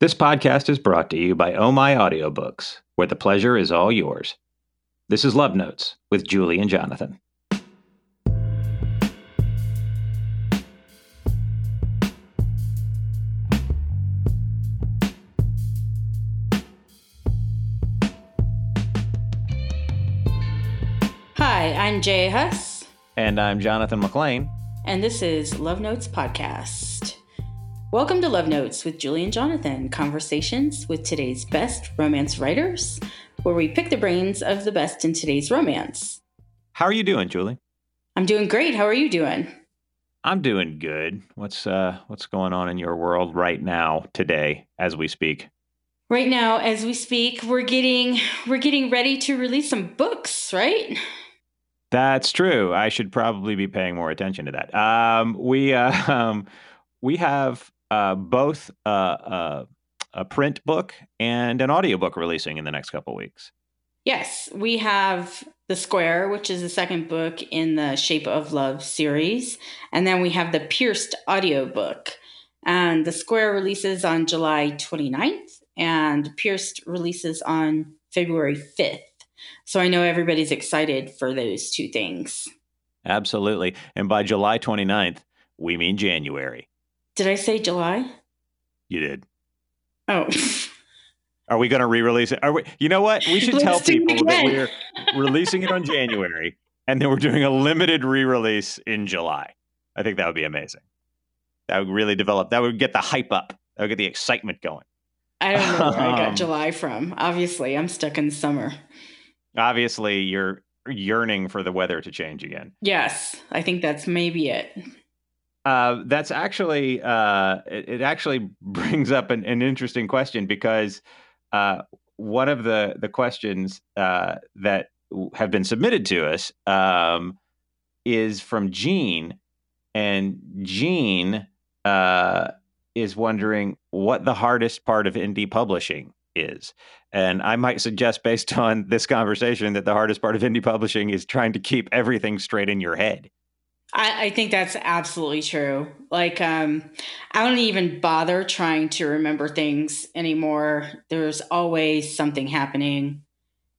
This podcast is brought to you by Oh My Audiobooks, where the pleasure is all yours. This is Love Notes with Julie and Jonathan. Hi, I'm Jay Huss, And I'm Jonathan McLean. and this is Love Notes Podcast. Welcome to Love Notes with Julie and Jonathan, conversations with today's best romance writers, where we pick the brains of the best in today's romance. How are you doing, Julie? I'm doing great. How are you doing? I'm doing good. What's uh what's going on in your world right now today as we speak? Right now, as we speak, we're getting we're getting ready to release some books, right? That's true. I should probably be paying more attention to that. Um, we uh, um, we have uh, both uh, uh, a print book and an audiobook releasing in the next couple weeks. Yes, we have The Square, which is the second book in the Shape of Love series. And then we have the Pierced audiobook. And The Square releases on July 29th, and Pierced releases on February 5th. So I know everybody's excited for those two things. Absolutely. And by July 29th, we mean January. Did I say July? You did. Oh, Are we going to re-release it? Are we? You know what? We should Let's tell people that we're releasing it on January, and then we're doing a limited re-release in July. I think that would be amazing. That would really develop. That would get the hype up. That would get the excitement going. I don't know where I Um, got July from. Obviously, I'm stuck in summer. Obviously, you're yearning for the weather to change again. Yes, I think that's maybe it. Uh, that's actually uh, it, it actually brings up an, an interesting question because uh, one of the the questions uh, that have been submitted to us um, is from Jean, and Jean uh, is wondering what the hardest part of indie publishing is. And I might suggest, based on this conversation, that the hardest part of indie publishing is trying to keep everything straight in your head. I, I think that's absolutely true. Like, um, I don't even bother trying to remember things anymore. There's always something happening.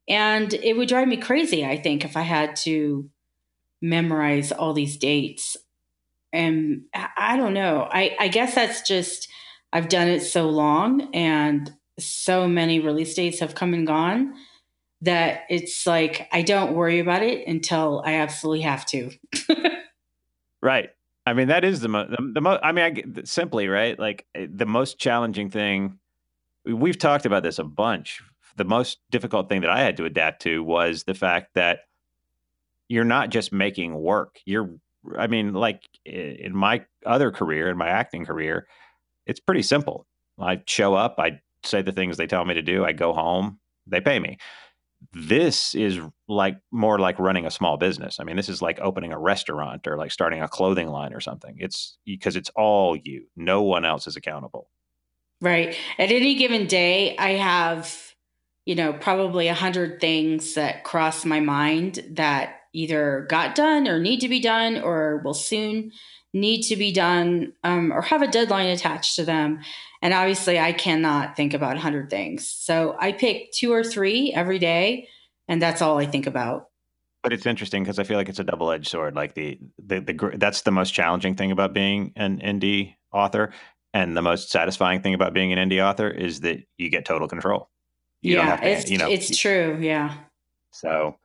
And it would drive me crazy, I think, if I had to memorize all these dates. And I, I don't know. I, I guess that's just, I've done it so long and so many release dates have come and gone that it's like I don't worry about it until I absolutely have to. Right. I mean, that is the most, the, the most, I mean, I, simply, right? Like eh, the most challenging thing, we've talked about this a bunch. The most difficult thing that I had to adapt to was the fact that you're not just making work. You're, I mean, like in my other career, in my acting career, it's pretty simple. I show up, I say the things they tell me to do, I go home, they pay me. This is like more like running a small business. I mean, this is like opening a restaurant or like starting a clothing line or something. It's because it's all you. No one else is accountable. Right. At any given day, I have, you know, probably a hundred things that cross my mind that either got done or need to be done or will soon need to be done um, or have a deadline attached to them. And obviously, I cannot think about a hundred things. So I pick two or three every day, and that's all I think about. But it's interesting because I feel like it's a double edged sword. Like the, the the that's the most challenging thing about being an indie author, and the most satisfying thing about being an indie author is that you get total control. You yeah, to, it's you know, it's true. Yeah. So,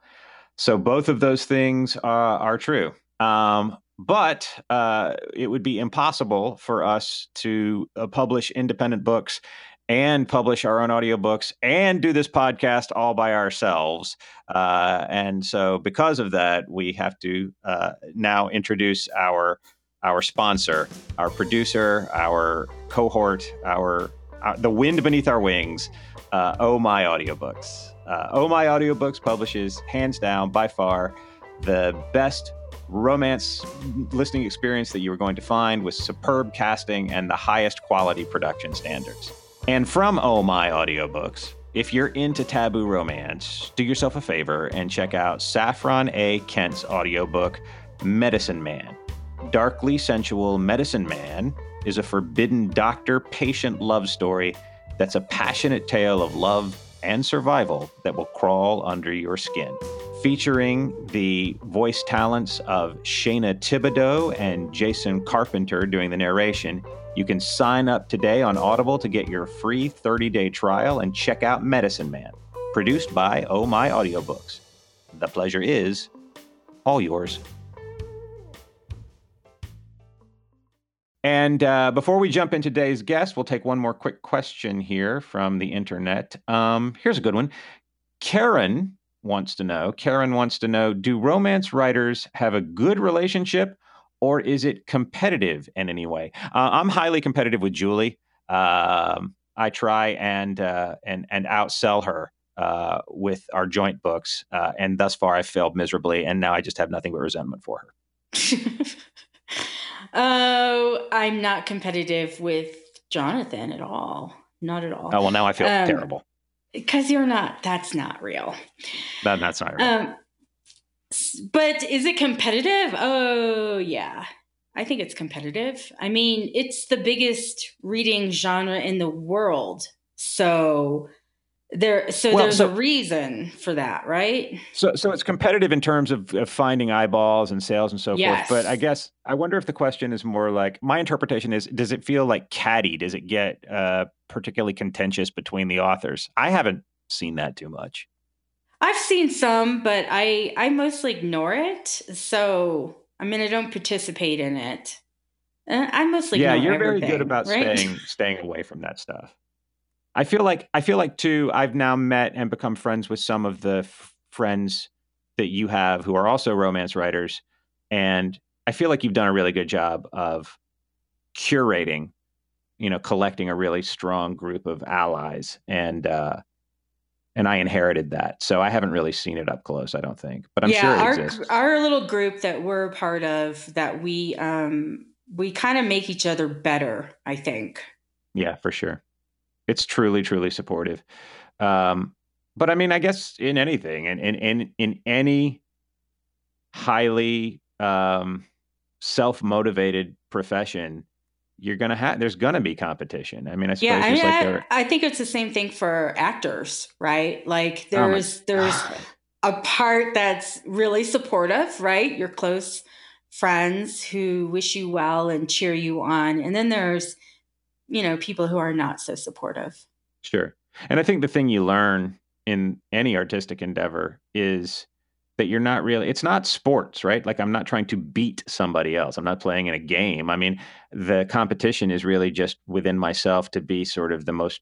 so both of those things are, are true. Um, but uh, it would be impossible for us to uh, publish independent books and publish our own audiobooks and do this podcast all by ourselves. Uh, and so, because of that, we have to uh, now introduce our our sponsor, our producer, our cohort, our, our the wind beneath our wings. Uh, oh my audiobooks. Uh, oh My Audiobooks publishes, hands down, by far, the best romance listening experience that you are going to find with superb casting and the highest quality production standards. And from Oh My Audiobooks, if you're into taboo romance, do yourself a favor and check out Saffron A. Kent's audiobook, Medicine Man. Darkly sensual Medicine Man is a forbidden doctor patient love story that's a passionate tale of love and survival that will crawl under your skin. Featuring the voice talents of Shayna Thibodeaux and Jason Carpenter doing the narration, you can sign up today on Audible to get your free 30 day trial and check out Medicine Man, produced by Oh My Audiobooks. The pleasure is all yours. And uh, before we jump in today's guest, we'll take one more quick question here from the internet. Um, here's a good one. Karen wants to know Karen wants to know Do romance writers have a good relationship or is it competitive in any way? Uh, I'm highly competitive with Julie. Um, I try and, uh, and, and outsell her uh, with our joint books. Uh, and thus far, I've failed miserably. And now I just have nothing but resentment for her. Oh, I'm not competitive with Jonathan at all. Not at all. Oh well, now I feel um, terrible because you're not. That's not real. That that's not real. Um, but is it competitive? Oh yeah, I think it's competitive. I mean, it's the biggest reading genre in the world, so there so well, there's so, a reason for that right? So so it's competitive in terms of, of finding eyeballs and sales and so yes. forth but i guess i wonder if the question is more like my interpretation is does it feel like catty? Does it get uh, particularly contentious between the authors? I haven't seen that too much. I've seen some but i i mostly ignore it. So i mean i don't participate in it. Uh, i mostly yeah you're very good about right? staying staying away from that stuff I feel like I feel like too. I've now met and become friends with some of the f- friends that you have who are also romance writers, and I feel like you've done a really good job of curating, you know, collecting a really strong group of allies, and uh, and I inherited that, so I haven't really seen it up close. I don't think, but I'm yeah, sure it our, exists. Our little group that we're part of, that we um, we kind of make each other better. I think. Yeah, for sure it's truly truly supportive. Um, but i mean i guess in anything and in, in, in any highly um, self-motivated profession you're gonna have there's gonna be competition. I mean i suppose yeah, I, mean, like I, I, think it's the same thing for actors right? Like oh there's oh there's a part that's really supportive right? Your close friends who wish you well and cheer you on. And then there's you know, people who are not so supportive. Sure. And I think the thing you learn in any artistic endeavor is that you're not really it's not sports right? Like i'm not trying to beat somebody else. I'm not playing in a game. I mean the competition is really just within myself to be sort of the most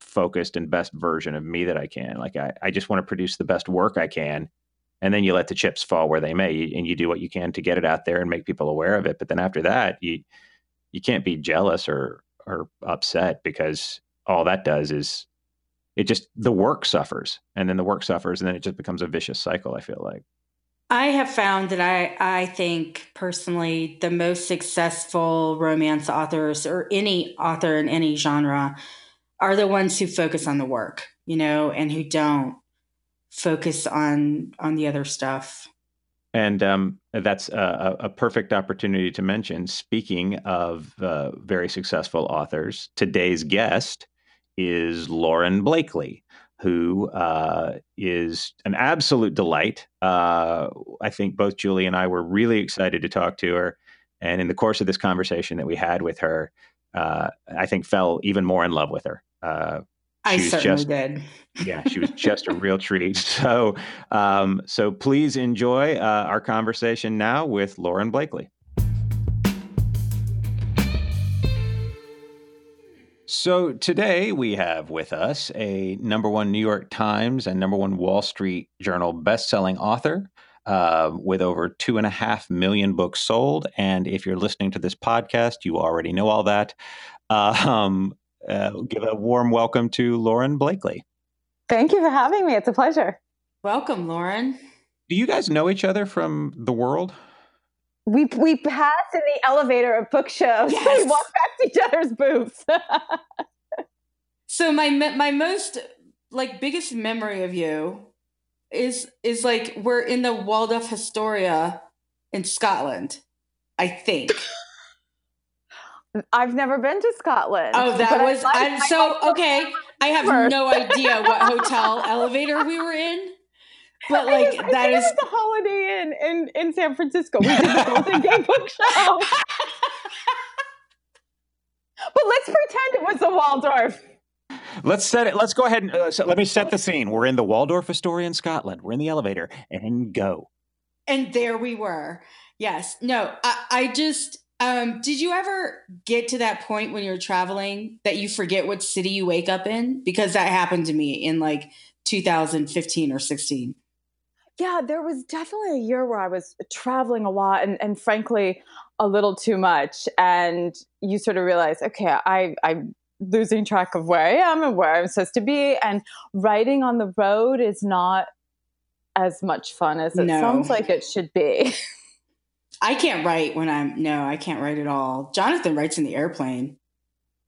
focused and best version of me that i can. Like i, I just want to produce the best work i can and then you let the chips fall where they may and you do what you can to get it out there and make people aware of it. But then after that you you can't be jealous or are upset because all that does is it just the work suffers and then the work suffers and then it just becomes a vicious cycle i feel like. I have found that i i think personally the most successful romance authors or any author in any genre are the ones who focus on the work you know and who don't focus on on the other stuff and um, that's a, a, perfect opportunity to mention. Speaking of uh, very successful authors, today's guest is Lauren Blakely, who uh, is an absolute delight. Uh, I think both Julie and I were really excited to talk to her. And in the course of this conversation that we had with her, uh, I think fell even more in love with her. I certainly just, did. yeah, she was just a real treat. So, um, so please enjoy uh, our conversation now with Lauren Blakely. So today we have with us a number one New York Times and number one Wall Street Journal best-selling author uh, with over two and a half million books sold. And if you're listening to this podcast, you already know all that. Uh, um, uh, give a warm welcome to Lauren Blakely. Thank you for having me. It's a pleasure. Welcome, Lauren. Do you guys know each other from the world? We we pass in the elevator at book shows. Yes. We walk past each other's booths. so my my most like biggest memory of you is is like we're in the Waldorf Astoria in Scotland, I think. I've never been to Scotland. Oh, that was I, I, so okay. I have no idea what hotel elevator we were in. But like I that is the Holiday Inn in in San Francisco. We did the Golden Gate Book Show. but let's pretend it was the Waldorf. Let's set it. Let's go ahead and uh, so let me set the scene. We're in the Waldorf Astoria in Scotland. We're in the elevator and go. And there we were. Yes. No. I, I just. Um, did you ever get to that point when you're traveling that you forget what city you wake up in? Because that happened to me in like 2015 or 16. Yeah, there was definitely a year where I was traveling a lot and, and frankly a little too much. And you sort of realize, okay, I, I'm losing track of where I am and where I'm supposed to be. And writing on the road is not as much fun as it no. sounds like it should be. I can't write when I'm no, I can't write at all. Jonathan writes in the airplane.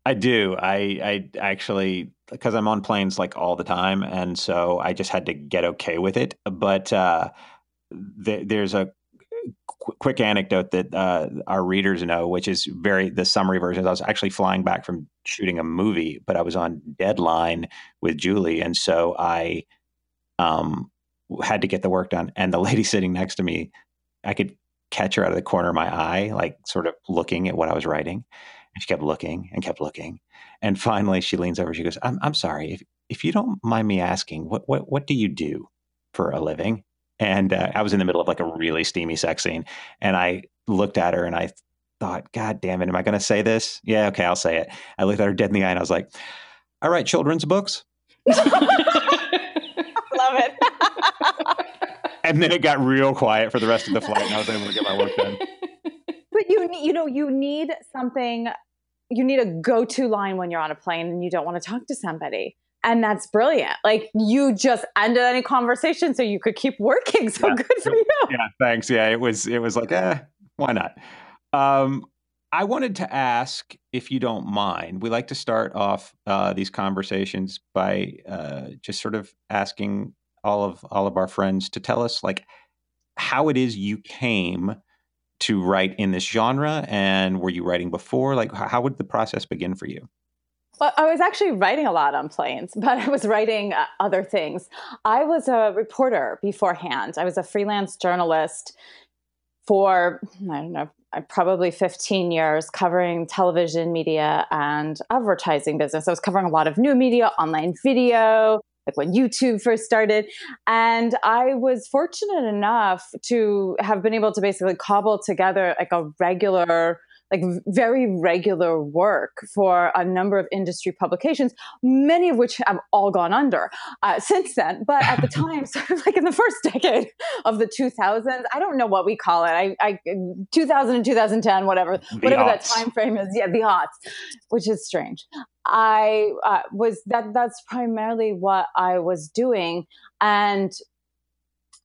I do. I I actually because I'm on planes like all the time, and so I just had to get okay with it. But uh, th- there's a qu- quick anecdote that uh, our readers know, which is very the summary version. I was actually flying back from shooting a movie, but I was on deadline with Julie, and so I um, had to get the work done. And the lady sitting next to me, I could catch her out of the corner of my eye, like sort of looking at what I was writing. And she kept looking and kept looking. And finally she leans over, she goes, I'm, I'm sorry, if, if you don't mind me asking, what, what, what do you do for a living? And uh, I was in the middle of like a really steamy sex scene. And I looked at her and I thought, God damn it, am I going to say this? Yeah, okay, I'll say it. I looked at her dead in the eye and I was like, I write children's books. Love it. and then it got real quiet for the rest of the flight, and I was able to get my work done. But you you know, you need something. You need a go-to line when you're on a plane and you don't want to talk to somebody and that's brilliant. Like you just ended any conversation so you could keep working. So yeah. good for you. Yeah, thanks. Yeah, it was it was like, eh, why not? Um, I wanted to ask if you don't mind. We like to start off uh, these conversations by uh, just sort of asking all of all of our friends to tell us like how it is you came to write in this genre, and were you writing before? Like, how would the process begin for you? Well, I was actually writing a lot on planes, but I was writing uh, other things. I was a reporter beforehand. I was a freelance journalist for, I don't know, uh, probably 15 years covering television media and advertising business. I was covering a lot of new media, online video, like when YouTube first started. And I was fortunate enough to have been able to basically cobble together like a regular like very regular work for a number of industry publications, many of which have all gone under uh, since then. But at the time, sort of like in the first decade of the 2000s, I don't know what we call it. I, I 2000 and 2010, whatever, the whatever that time frame is. Yeah, the aughts, which is strange. I uh, was that. That's primarily what I was doing, and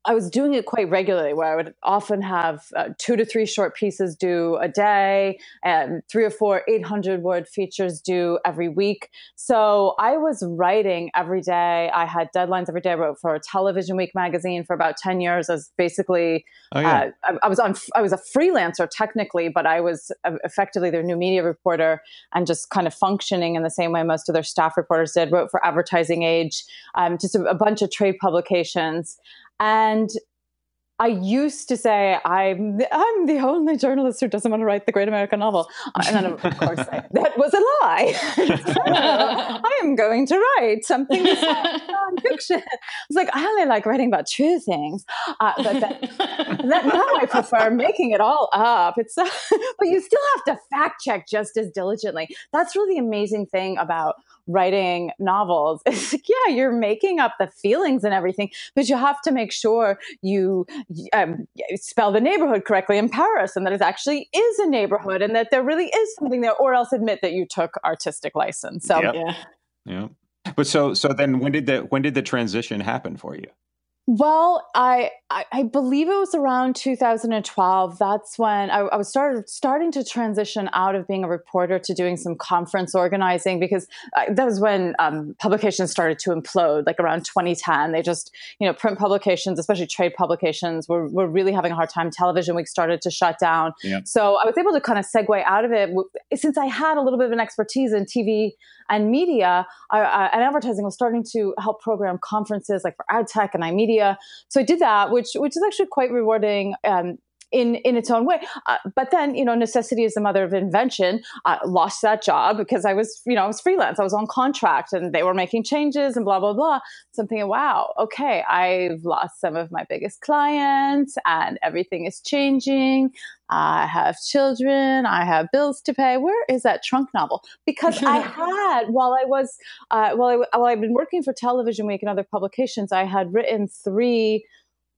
I was doing it quite regularly where I would often have uh, two to three short pieces due a day and three or four 800 word features due every week. So I was writing every day. I had deadlines every day. I wrote for a Television Week magazine for about 10 years as basically, oh, yeah. uh, I, I, was on, I was a freelancer technically, but I was effectively their new media reporter and just kind of functioning in the same way most of their staff reporters did, wrote for Advertising Age, um, just a, a bunch of trade publications. And I used to say I'm the, I'm the only journalist who doesn't want to write the great American novel, uh, and then of course I, that was a lie. I am going to write something nonfiction. It's like I only like writing about true things, uh, but that, that, now I prefer making it all up. It's uh, but you still have to fact check just as diligently. That's really the amazing thing about writing novels. It's like yeah, you're making up the feelings and everything, but you have to make sure you um, spell the neighborhood correctly in Paris and that it actually is a neighborhood and that there really is something there, or else admit that you took artistic license. So yep. yeah, yeah. But so so then when did the when did the transition happen for you? Well, I, I, I believe it was around 2012. That's when I, I, was started starting to transition out of being a reporter to doing some conference organizing because uh, that was when um, publications started to implode. Like around 2010, they just you know print publications, especially trade publications, were were really having a hard time. Television Week started to shut down. Yeah. So I was able to kind of segue out of it since I had a little bit of an expertise in TV and media uh, and advertising. I was starting to help program conferences like for ad tech and iMedia media. So I did that, which which is actually quite rewarding. Um, in in its own way. Uh, but then, you know, necessity is the mother of invention. I lost that job because I was, you know, I was freelance. I was on contract and they were making changes and blah blah blah. Something, wow, okay, I've lost some of my biggest clients and everything is changing. I have children. I have bills to pay. Where is that trunk novel? Because I had, while I was, uh, while, I, while I've been working for Television Week and other publications, I had written three.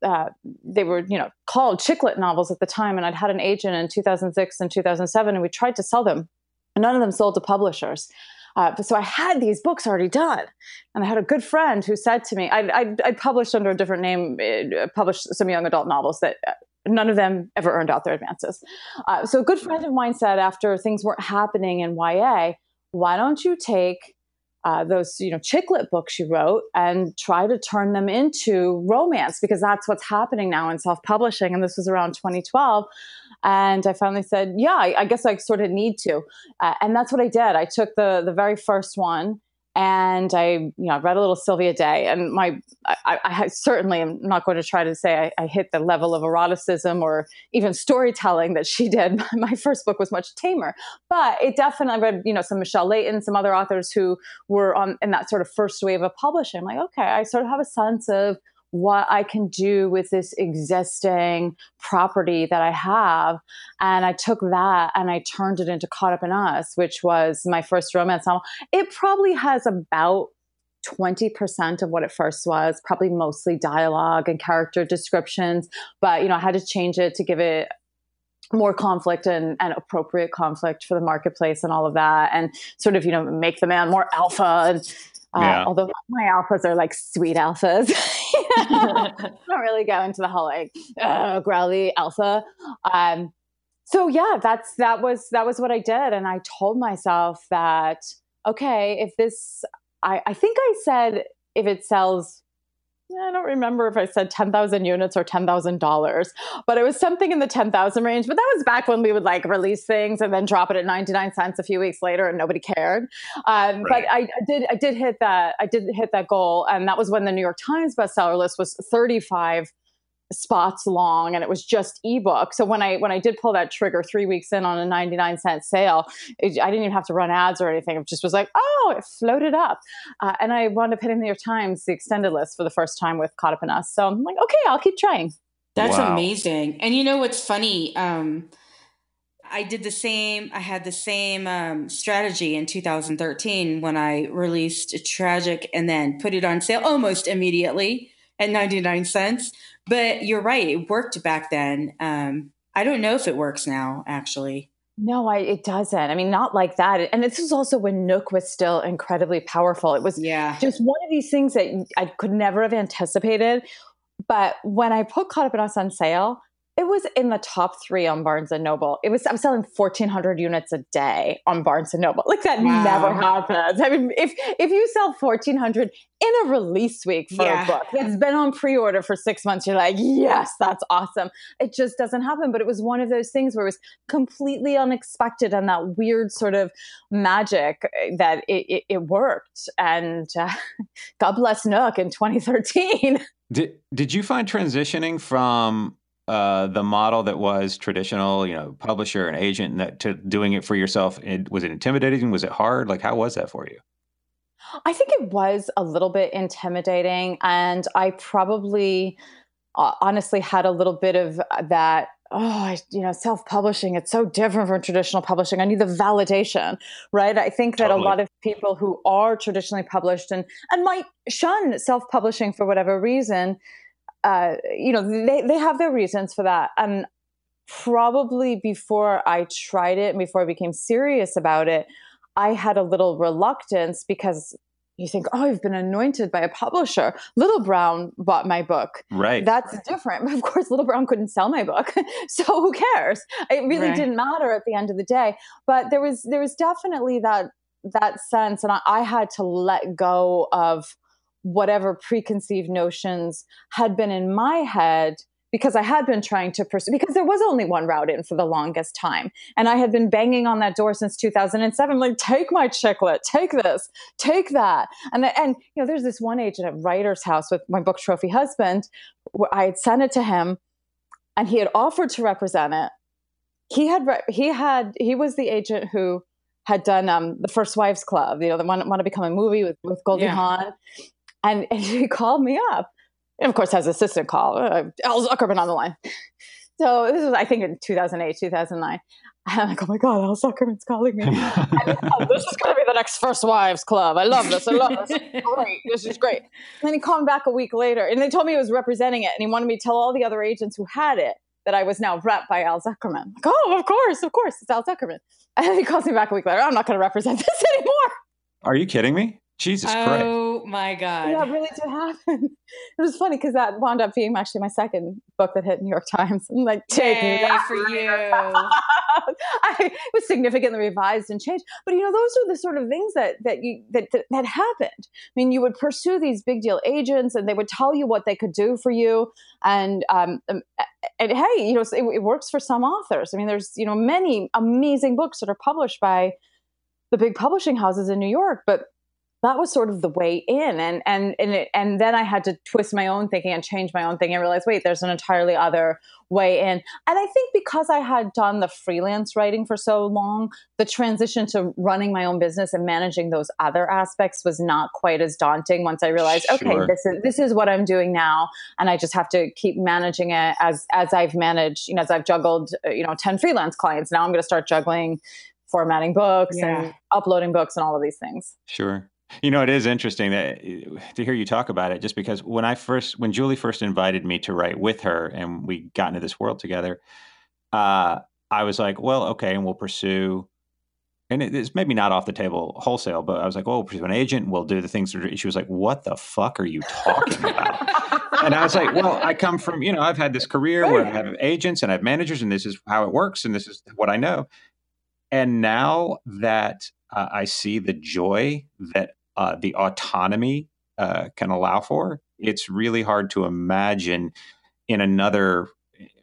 Uh, they were, you know, called chick lit novels at the time, and I'd had an agent in 2006 and 2007, and we tried to sell them, and none of them sold to publishers. Uh, so I had these books already done, and I had a good friend who said to me, I, I, published under a different name, uh, published some young adult novels that uh, none of them ever earned out their advances. Uh, so a good friend of mine said after things weren't happening in YA, why don't you take uh, those you know chick lit books you wrote and try to turn them into romance because that's what's happening now in self-publishing. And this was around 2012 and i finally said yeah i, I guess i sort of need to. Uh, and that's what i did. I took the the very first one and I, you know, read a little Sylvia Day, and my, I, I certainly am not going to try to say I, I, hit the level of eroticism or even storytelling that she did. My first book was much tamer, but it definitely. Read, you know, some Michelle Leighton, some other authors who were on in that sort of first wave of publishing. I'm like, okay, I sort of have a sense of what I can do with this existing property that I have. And I took that and I turned it into Caught Up in Us, which was my first romance novel. It probably has about 20% of what it first was, probably mostly dialogue and character descriptions. But, you know, I had to change it to give it more conflict and, and appropriate conflict for the marketplace and all of that and sort of you know make the man more alpha and uh, yeah. although my alphas are like sweet alphas. don't really go into the whole like uh, growly alpha. Um, so yeah, that's that was that was what I did, and I told myself that okay, if this, I, I think I said if it sells I don't remember if I said 10,000 units or $10,000, but it was something in the 10,000 range. But that was back when we would like release things and then drop it at 99 cents a few weeks later and nobody cared. Um, right. But I, I, did, I did hit that, I did hit that goal. And that was when the New York Times bestseller list was 35 spots long and it was just ebook. So when i when i did pull that trigger three weeks in on a 99 cent sale it, i didn't even have to run ads or anything. It just was like oh it floated up. Uh, and i wound up hitting the new york times the extended list for the first time with caught up in us. So i'm like okay i'll keep trying. That's wow. amazing. And you know what's funny? Um, I did the same. I had the same um, strategy in 2013 when I released Tragic and then put it on sale almost immediately at 99 cents. But you're right, it worked back then. Um, I don't know if it works now, actually. No, I, it doesn't. I mean, not like that. And this was also when Nook was still incredibly powerful. It was yeah. just one of these things that I could never have anticipated. But when I put Caught Up in Us on sale, it was in the top three on Barnes and Noble. It was I'm selling 1,400 units a day on Barnes and Noble. Like that wow. never happens. I mean, if if you sell 1,400 in a release week for yeah. a book that's been on pre-order for six months, you're like, yes, that's awesome. It just doesn't happen. But it was one of those things where it was completely unexpected and that weird sort of magic that it, it, it worked. And uh, God bless Nook in 2013. Did did you find transitioning from uh, the model that was traditional, you know, publisher and agent, and that to doing it for yourself? It, was it intimidating? Was it hard? Like, how was that for you? I think it was a little bit intimidating, and I probably uh, honestly had a little bit of that oh, I, you know, self publishing, it's so different from traditional publishing. I need the validation, right? I think that totally. a lot of people who are traditionally published and, and might shun self publishing for whatever reason uh, you know, they, they have their reasons for that. And probably before I tried it and before I became serious about it, I had a little reluctance because you think, oh, I've been anointed by a publisher. Little Brown bought my book. Right. That's different. But of course, Little Brown couldn't sell my book. so who cares? It really right. didn't matter at the end of the day. But there was there was definitely that that sense. And I, I had to let go of whatever preconceived notions had been in my head because I had been trying to pursue, because there was only one route in for the longest time. And I had been banging on that door since 2007, like, take my chick lit, take this, take that. And, and, you know, there's this one agent at Writer's House with my book trophy husband, where I had sent it to him and he had offered to represent it. He had, he had, he was the agent who had done um, the First Wives Club, you know, the want, want to become a movie with, with Goldie yeah. Hawn. And, and he called me up and of course has assistant call. Uh, Al Zuckerman on the line. So this was, I think, in 2008, 2009. I'm like, oh my God, Al Zuckerman's calling me. oh, this is going to be the next First Wives Club. I love this. I love this. great. This is great. And then he called back a week later and they told me he was representing it and he wanted me to tell all the other agents who had it that I was now rep by Al Zuckerman. Like, oh, of course, of course, it's Al Zuckerman. And then he calls me back a week later. I'm not going to represent this anymore. Are you kidding me? Jesus oh, Christ. Oh my God. Yeah, really did happen. It was funny because that wound up being actually my second book that hit New York Times. I'm like, take Yay that for you. I was significantly revised and changed. But you know, those are the sort of things that that you that, that, that happened. I mean, you would pursue these big deal agents and they would tell you what they could do for you. And um, um and hey, you know, it, it works for some authors. I mean, there's, you know, many amazing books that are published by the big publishing houses in New York, but that was sort of the way in and and and, it, and then i had to twist my own thinking and change my own thinking and realize wait there's an entirely other way in and i think because i had done the freelance writing for so long the transition to running my own business and managing those other aspects was not quite as daunting once i realized sure. okay this is this is what i'm doing now and i just have to keep managing it as as i've managed you know as i've juggled uh, you know 10 freelance clients now i'm going to start juggling formatting books yeah. and uploading books and all of these things sure you know, it is interesting that to hear you talk about it, just because when I first, when Julie first invited me to write with her, and we got into this world together, uh, I was like, well, okay, and we'll pursue. And it's maybe not off the table wholesale, but I was like, well, we'll pursue an agent. We'll do the things. That she was like, what the fuck are you talking about? and I was like, well, I come from, you know, I've had this career where I have agents and I have managers, and this is how it works, and this is what I know. And now that uh, I see the joy that uh, the autonomy uh, can allow for, it's really hard to imagine in another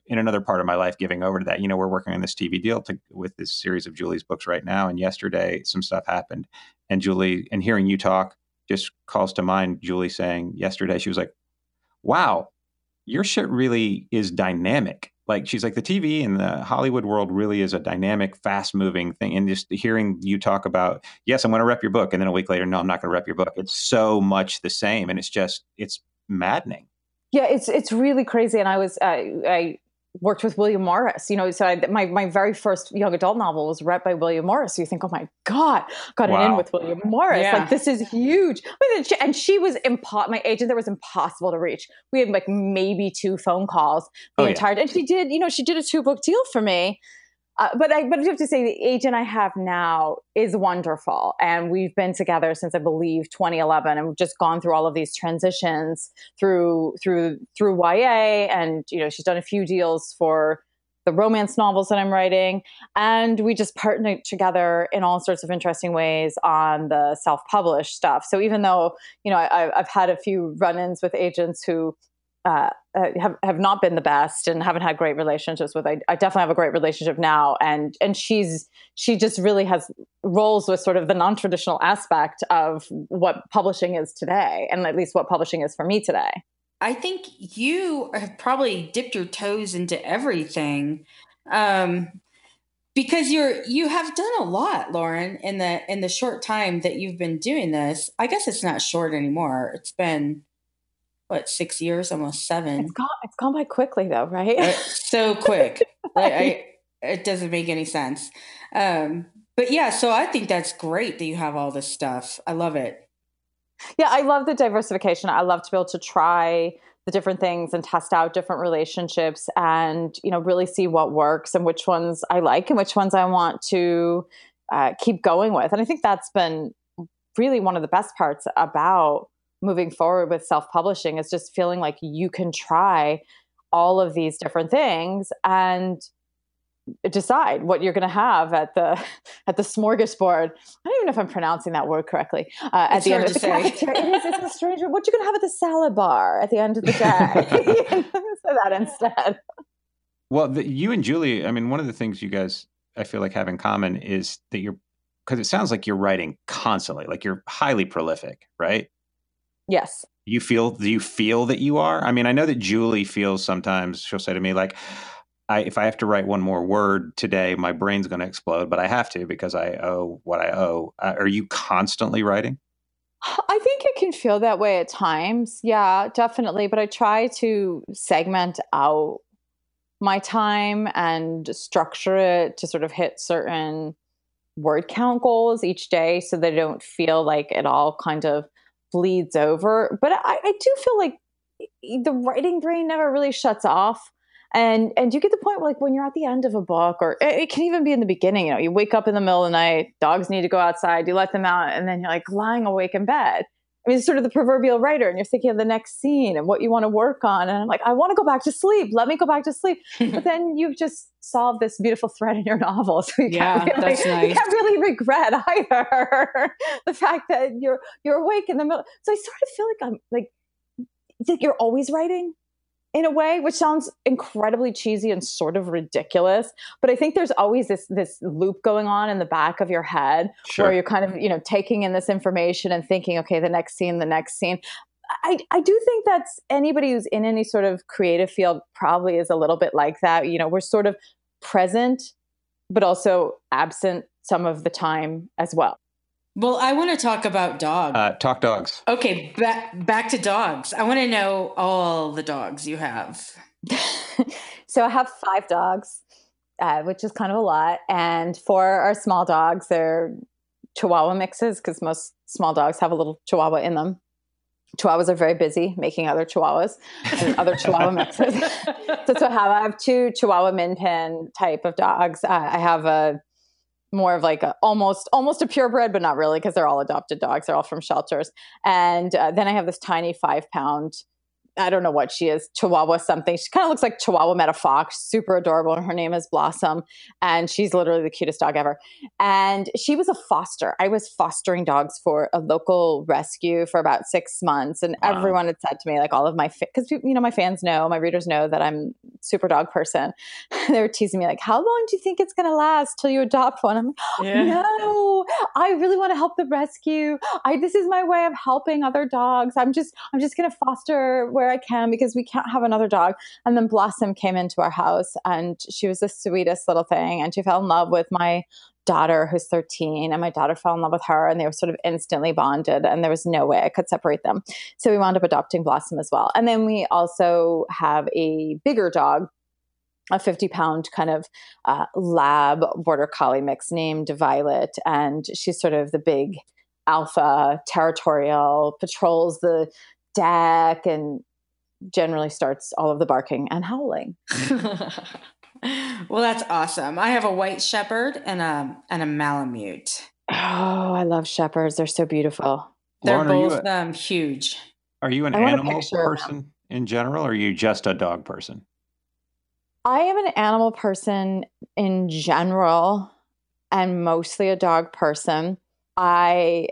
in another part of my life giving over to that. You know, we're working on this TV deal to, with this series of Julie's books right now, and yesterday some stuff happened, and Julie and hearing you talk just calls to mind Julie saying yesterday she was like, "Wow, your shit really is dynamic." Like she's like the TV and the Hollywood world really is a dynamic, fast moving thing. And just hearing you talk about, yes, I'm going to rep your book, and then a week later, no, I'm not going to rep your book. It's so much the same, and it's just it's maddening. Yeah, it's it's really crazy. And I was uh, I worked with William Morris. You know, so I, my my very first young adult novel was read by William Morris. So you think, oh my god, got wow. an in with William Morris. Yeah. Like this is huge. And she was impo- my agent. That was impossible to reach. We had like maybe two phone calls oh, the oh, entire. Yeah. And she did, you know, she did a two book deal for me. Uh, but I but I have to say the agent I have now is wonderful, and we've been together since I believe 2011, and we've just gone through all of these transitions through through through YA, and you know she's done a few deals for the romance novels that I'm writing, and we just partnered together in all sorts of interesting ways on the self published stuff. So even though you know I, I've had a few run ins with agents who uh, uh, have have not been the best and haven't had great relationships with. I, I, definitely have a great relationship now, and and she's she just really has roles with sort of the non traditional aspect of what publishing is today, and at least what publishing is for me today. I think you have probably dipped your toes into everything. Um, because you're you have done a lot lauren in the in the short time that you've been doing this i guess it's not short anymore it's been what six years, almost seven. It's gone. It's gone by quickly, though, right? So quick. right. I, it doesn't make any sense. Um, but yeah, so I think that's great that you have all this stuff. I love it. Yeah, I love the diversification. I love to be able to try the different things and test out different relationships and you know really see what works and which ones I like and which ones I want to uh, keep going with. And I think that's been really one of the best parts about moving forward with self-publishing is just feeling like you can try all of these different things and decide what you're going to have at the at the smorgasbord. I don't even know if I'm pronouncing that word correctly. Uh, at the end of the cafeteria, it is. It's a strange. What you're going to have at the salad bar at the end of the day? Say that instead. Well, the, you and Julie. I mean, one of the things you guys I feel like have in common is that you're because it sounds like you're writing constantly, like you're highly prolific, right? Yes. You feel? Do you feel that you are? I mean, I know that Julie feels sometimes. She'll say to me like I, if I have to write one more word today, my brain's going to explode, but I have to because I owe what I owe. Uh, are you constantly writing? I think it can feel that way at times. Yeah, definitely. But I try to segment out my time and structure it to sort of hit certain word count goals each day so they don't feel like it all kind of bleeds over. But I, I do feel like the writing brain never really shuts off and and you get the point where like when you're at the end of a book or it, can even be in the beginning you know you wake up in the middle of the night dogs need to go outside you let them out and then you're like lying awake in bed I mean, it's sort of the proverbial writer, and you're thinking of the next scene and what you want to work on. And I'm like, I want to go back to sleep. Let me go back to sleep. but then you've just solved this beautiful thread in your novel, so you yeah, can't really, that's nice. you can't really regret either the fact that you're you're awake in the middle. So I sort of feel like I'm like, like you're always writing in a way which sounds incredibly cheesy and sort of ridiculous but i think there's always this this loop going on in the back of your head sure. where you're kind of you know taking in this information and thinking okay the next scene the next scene. I, I do think that's anybody who's in any sort of creative field probably is a little bit like that. You know we're sort of present but also absent some of the time as well well, I want to talk about dogs. Uh, talk dogs. Okay, back back to dogs. I want to know all the dogs you have. so I have five dogs, uh, which is kind of a lot. And for our small dogs, they're Chihuahua mixes because most small dogs have a little Chihuahua in them. Chihuahuas are very busy making other Chihuahuas and other Chihuahua mixes. so that's what I have. I have two Chihuahua Min Pin type of dogs. Uh, I have a more of like a, almost almost a purebred, but not really because they're all adopted dogs. They're all from shelters. And uh, then I have this tiny five pound I don't know what she is, Chihuahua something. She kind of looks like Chihuahua met a fox, super adorable. And her name is Blossom. And she's literally the cutest dog ever. And she was a foster. I was fostering dogs for a local rescue for about six months. And wow. everyone had said to me, like all of my, because, you know, my fans know, my readers know that I'm super dog person. they were teasing me, like, how long do you think it's going to last till you adopt one? I'm like, oh, yeah. no, I really want to help the rescue. I, this is my way of helping other dogs. I'm just, I'm just going to foster where I can because we can't have another dog. And then Blossom came into our house and she was the sweetest little thing. And she fell in love with my daughter who's 13 and my daughter fell in love with her and they were sort of instantly bonded and there was no way I could separate them. So we wound up adopting Blossom as well. And then we also have a bigger dog a 50 pound kind of uh, lab border collie mix named Violet. And she's sort of the big alpha territorial, patrols the deck and generally starts all of the barking and howling. well, that's awesome. I have a white shepherd and a and a malamute. Oh, I love shepherds. They're so beautiful. They're Lauren, both a, um, huge. Are you an I animal person in general, or are you just a dog person? I am an animal person in general, and mostly a dog person. I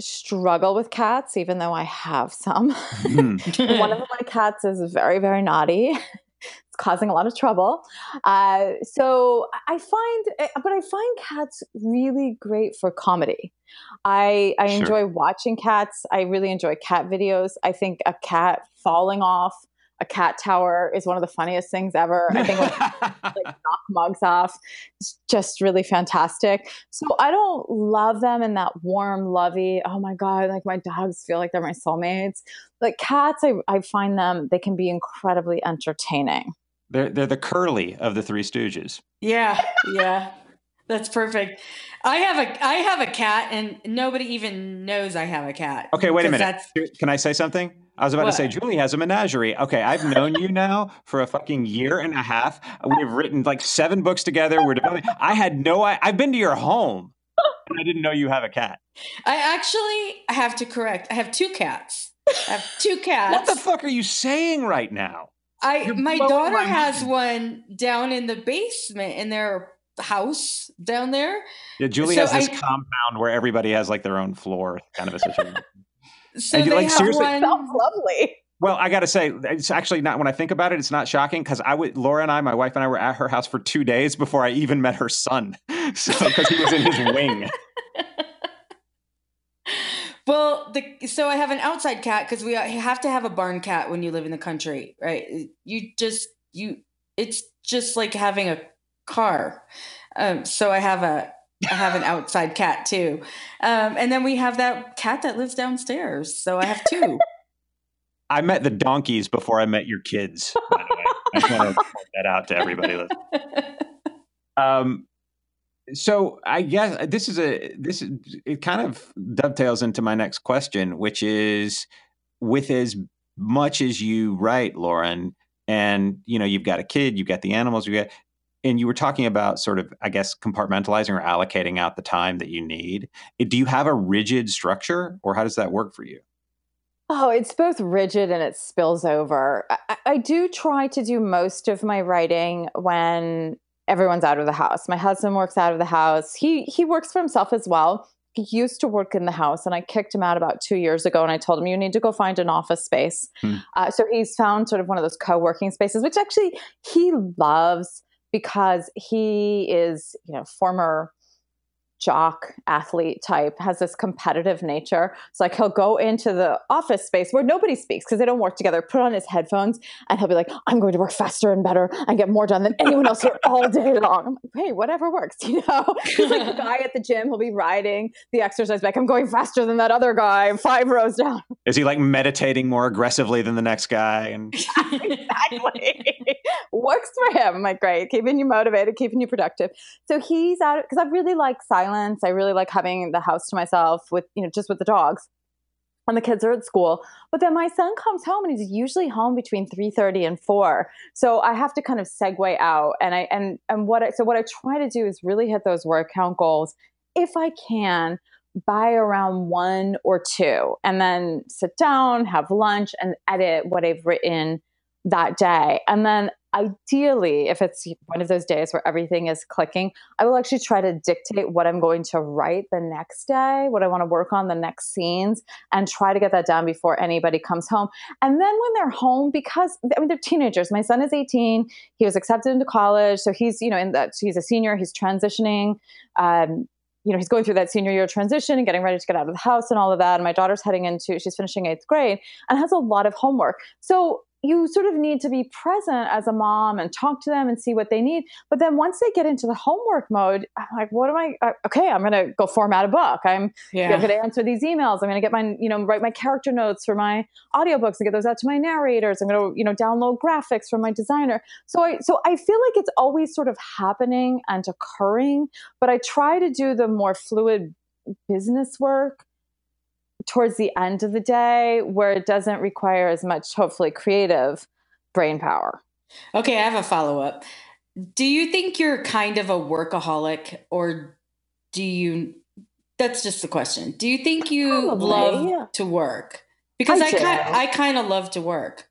struggle with cats, even though I have some. Mm. One of my cats is very, very naughty. it's causing a lot of trouble. Uh, so I find, eh, but I find cats really great for comedy. I I sure. enjoy watching cats. I really enjoy cat videos. I think a cat falling off a cat tower is one of the funniest things ever. I think like, like knock mugs off. It's just really fantastic. So I don't love them in that warm, lovey, oh my God, like my dogs feel like they're my soulmates. Like cats, I, I find them, they can be incredibly entertaining. They're, they're the curly of the Three Stooges. Yeah, yeah. That's perfect. I have a I have a cat and nobody even knows I have a cat. Okay, wait a minute. Can I say something? I was about what? to say, Julie has a menagerie. Okay, I've known you now for a fucking year and a half. We've written like seven books together. We're developing. I had no. I, I've been to your home. And I didn't know you have a cat. I actually have to correct. I have two cats. I have two cats. what the fuck are you saying right now? I You're my daughter my has one down in the basement in their house down there. Yeah, Julie So has this I- compound where everybody has like their own floor, kind of a situation. So And they like, have seriously- one. Sounds lovely. well, I got to say, it's actually not. When I think about it, it's not shocking because I would Laura and I, my wife and I, were at her house for two days before I even met her son, so because he was in his wing. Well, the so I have an outside cat because we uh, have to have a barn cat when you live in the country, right? You just you it's just like having a car. Um, so I have a I have an outside cat too, um, and then we have that cat that lives downstairs. So I have two. I met the donkeys before I met your kids. By the way, I just want to point that out to everybody. Um, so I guess this is a this is it kind of dovetails into my next question, which is with as much as you write, Lauren, and you know you've got a kid, you've got the animals, you got, and you were talking about sort of I guess compartmentalizing or allocating out the time that you need. Do you have a rigid structure, or how does that work for you? Oh, it's both rigid and it spills over. I, I- do try to do most of my writing when everyone's out of the house. My husband works out of the house. He he works for himself as well. He used to work in the house, and I kicked him out about two years ago. And I told him, "You need to go find an office space." Hmm. Uh, so he's found sort of one of those co-working spaces, which actually he loves because he is, you know, former jock athlete type has this competitive nature it's like he'll go into the office space where nobody speaks because they don't work together put on his headphones and he'll be like i'm going to work faster and better and get more done than anyone else here all day long i'm like hey whatever works you know he's like the guy at the gym he'll be riding the exercise bike i'm going faster than that other guy five rows down Is he like meditating more aggressively than the next guy? And exactly works for him. I'm like, great, keeping you motivated, keeping you productive. So he's out because I really like silence. I really like having the house to myself with, you know, just with the dogs. And the kids are at school. But then my son comes home and he's usually home between 3:30 and 4. So I have to kind of segue out. And I and and what I so what I try to do is really hit those word count goals if I can by around one or two and then sit down, have lunch, and edit what I've written that day. And then ideally, if it's one of those days where everything is clicking, I will actually try to dictate what I'm going to write the next day, what I want to work on, the next scenes, and try to get that done before anybody comes home. And then when they're home, because I mean, they're teenagers. My son is 18. He was accepted into college. So he's, you know, in that, he's a senior, he's transitioning. Um, you know, he's going through that senior year transition and getting ready to get out of the house and all of that. And my daughter's heading into, she's finishing eighth grade and has a lot of homework. So you sort of need to be present as a mom and talk to them and see what they need. But then once they get into the homework mode, I'm like, what am I? Uh, okay, I'm going to go format a book. I'm yeah. going to answer these emails. I'm going to get my, you know, write my character notes for my audiobooks and get those out to my narrators. I'm going to, you know, download graphics from my designer. So I, so I feel like it's always sort of happening and occurring, but I try to do the more fluid business work towards the end of the day where it doesn't require as much, hopefully, creative brain power. Okay, I have a follow up. Do you think you're kind of a workaholic or do you that's just the question. Do you think you Probably. love to work? Because I I kind I kind of love to work.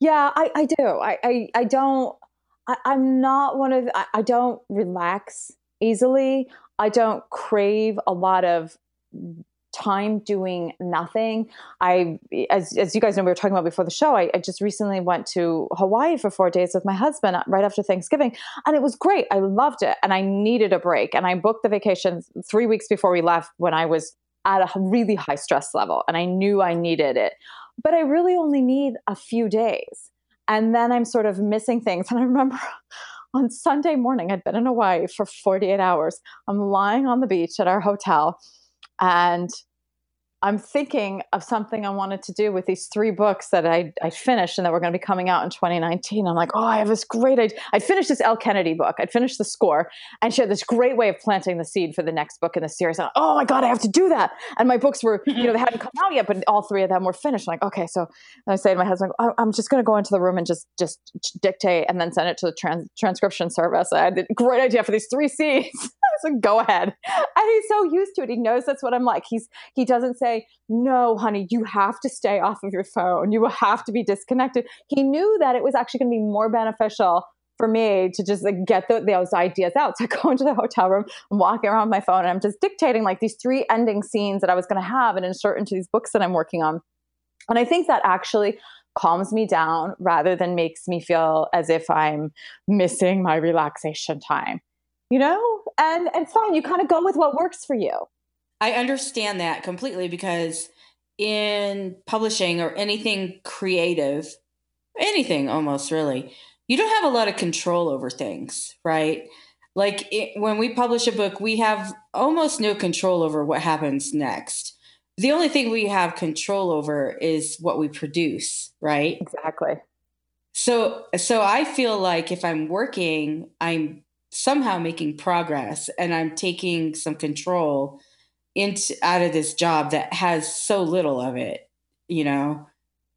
Yeah, I, I do. I, I, I don't, I, I'm not one of, I, I don't relax easily. I don't crave a lot of time doing nothing. I, as, as you guys know, we were talking about before the show, I, I just recently went to Hawaii for four days with my husband uh, right after Thanksgiving. And it was great. I loved it. And I needed a break. And I booked the vacation three weeks before we left when I was at a really high stress level. And I knew I needed it but I really only need a few days. And then I'm sort of missing things. And I remember on Sunday morning, I'd been in Hawaii for 48 hours. I'm lying on the beach at our hotel and I'm thinking of something I wanted to do with these three books that I, I finished and that were going to be coming out in 2019. I'm like, oh, I have this great idea. I'd finished this Elle Kennedy book. I'd finished the score, and she had this great way of planting the seed for the next book in the series. And, oh my God, I have to do that. And my books were, you know, they hadn't come out yet, but all three of them were finished. I'm like, okay, so I say to my husband, "I- I'm just going to go into the room and just just dictate and then send it to the trans- transcription service. I had a great idea for these three scenes. Said, go ahead. And he's so used to it. He knows that's what I'm like. He's he doesn't say, no, honey, you have to stay off of your phone. You will have to be disconnected. He knew that it was actually going to be more beneficial for me to just like, get the, those ideas out. So I go into the hotel room, I'm walking around my phone, and I'm just dictating like these three ending scenes that I was going to have and insert into these books that I'm working on. And I think that actually calms me down rather than makes me feel as if I'm missing my relaxation time. You know? And and fine, you kind of go with what works for you. I understand that completely because in publishing or anything creative, anything almost really, you don't have a lot of control over things, right? Like it, when we publish a book, we have almost no control over what happens next. The only thing we have control over is what we produce, right? Exactly. So so I feel like if I'm working, I'm somehow making progress and I'm taking some control into out of this job that has so little of it, you know.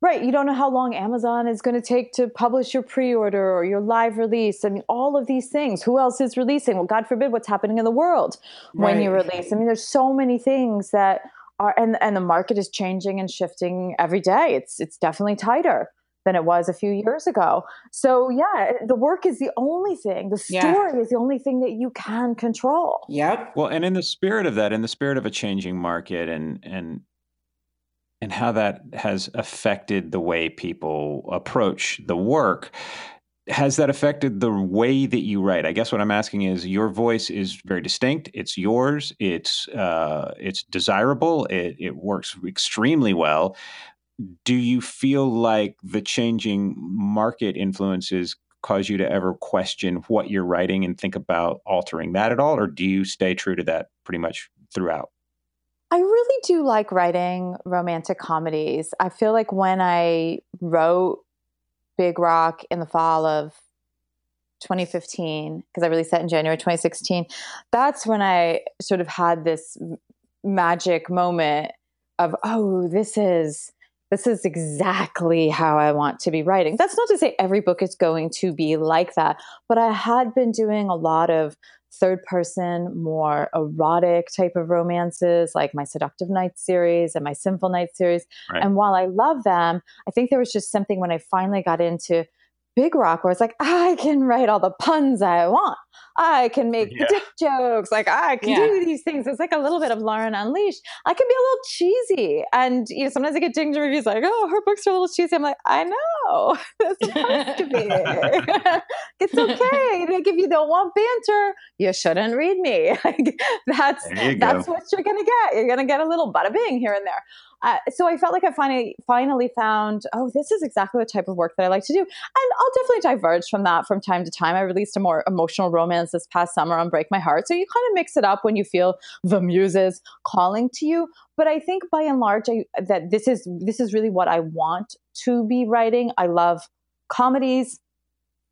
Right. You don't know how long Amazon is going to take to publish your pre order or your live release. I mean, all of these things. Who else is releasing? Well, God forbid what's happening in the world when right. you release. I mean, there's so many things that are, and, and the market is changing and shifting every day. It's, it's definitely tighter than it was a few years ago. So, yeah, the work is the only thing, the story yeah. is the only thing that you can control. Yep. Well, and in the spirit of that, in the spirit of a changing market and, and, and how that has affected the way people approach the work. Has that affected the way that you write? I guess what I'm asking is your voice is very distinct. It's yours. It's uh, it's desirable. It, it works extremely well. Do you feel like the changing market influences cause you to ever question what you're writing and think about altering that at all, or do you stay true to that pretty much throughout? I really do like writing romantic comedies. I feel like when I wrote Big Rock in the fall of 2015, because I released that in January 2016, that's when I sort of had this magic moment of, oh, this is this is exactly how I want to be writing. That's not to say every book is going to be like that, but I had been doing a lot of third person, more erotic type of romances, like my Seductive Nights series and my Sinful Nights series. Right. And while I love them, I think there was just something when I finally got into Big Rock where it's like, I can write all the puns I want. I can make yeah. dick jokes. Like I can yeah. do these things. It's like a little bit of Lauren Unleashed. I can be a little cheesy. And you know, sometimes I get dinged reviews like, oh, her books are a little cheesy. I'm like, I know. It's supposed to be. it's okay. Like if you don't want banter, you shouldn't read me. Like that's that's what you're gonna get. You're gonna get a little bada bing here and there. Uh, so I felt like I finally finally found, oh, this is exactly the type of work that I like to do. And I'll definitely diverge from that from time to time. I released a more emotional romance this past summer on Break My Heart. So you kind of mix it up when you feel the muses calling to you. But I think by and large I, that this is this is really what I want to be writing. I love comedies.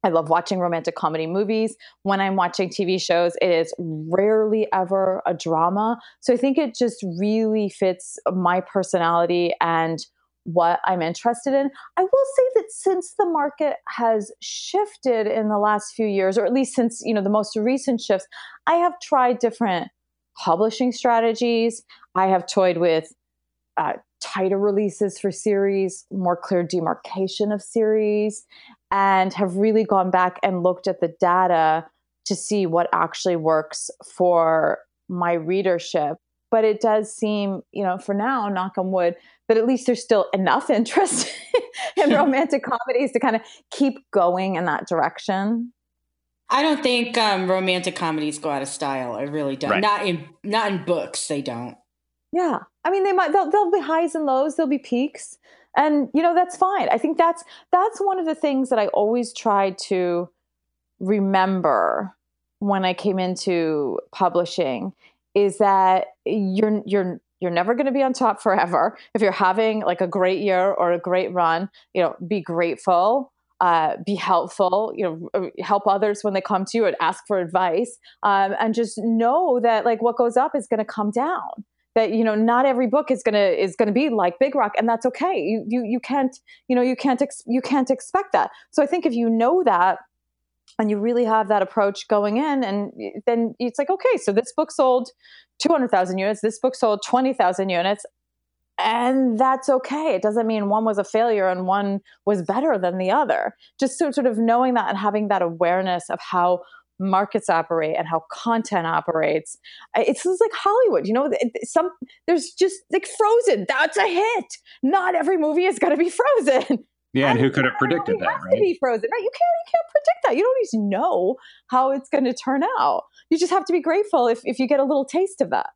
I love watching romantic comedy movies. When I'm watching TV shows, it is rarely ever a drama. So I think it just really fits my personality and what I'm interested in. I will say that since the market has shifted in the last few years, or at least since you know the most recent shifts, I have tried different publishing strategies. I have toyed with uh, tighter releases for series, more clear demarcation of series, and have really gone back and looked at the data to see what actually works for my readership. But it does seem, you know, for now, knock on wood, but at least there's still enough interest in romantic comedies to kind of keep going in that direction. I don't think um, romantic comedies go out of style. I really don't. Right. Not in not in books. They don't. Yeah, I mean, they might. They'll, there'll be highs and lows. There'll be peaks and you know that's fine i think that's that's one of the things that i always tried to remember when i came into publishing is that you're you're you're never going to be on top forever if you're having like a great year or a great run you know be grateful uh, be helpful you know help others when they come to you and ask for advice um, and just know that like what goes up is going to come down that you know not every book is gonna is gonna be like big rock and that's okay. You you, you can't you know you can't ex- you can't expect that. So i think if you know that and you really have that approach going in and then it's like okay so this book sold 200,000 units this book sold 20,000 units and that's okay. It doesn't mean one was a failure and one was better than the other. Just so, sort of knowing that and having that awareness of how markets operate and how content operates it's like hollywood you know some there's just like frozen that's a hit not every movie is going to be frozen yeah, and, who could have predicted that? Right? To be frozen, right? You can't, you can't predict that. You don't to know how it's going to turn out. You just have to be grateful if if you get a little taste of that.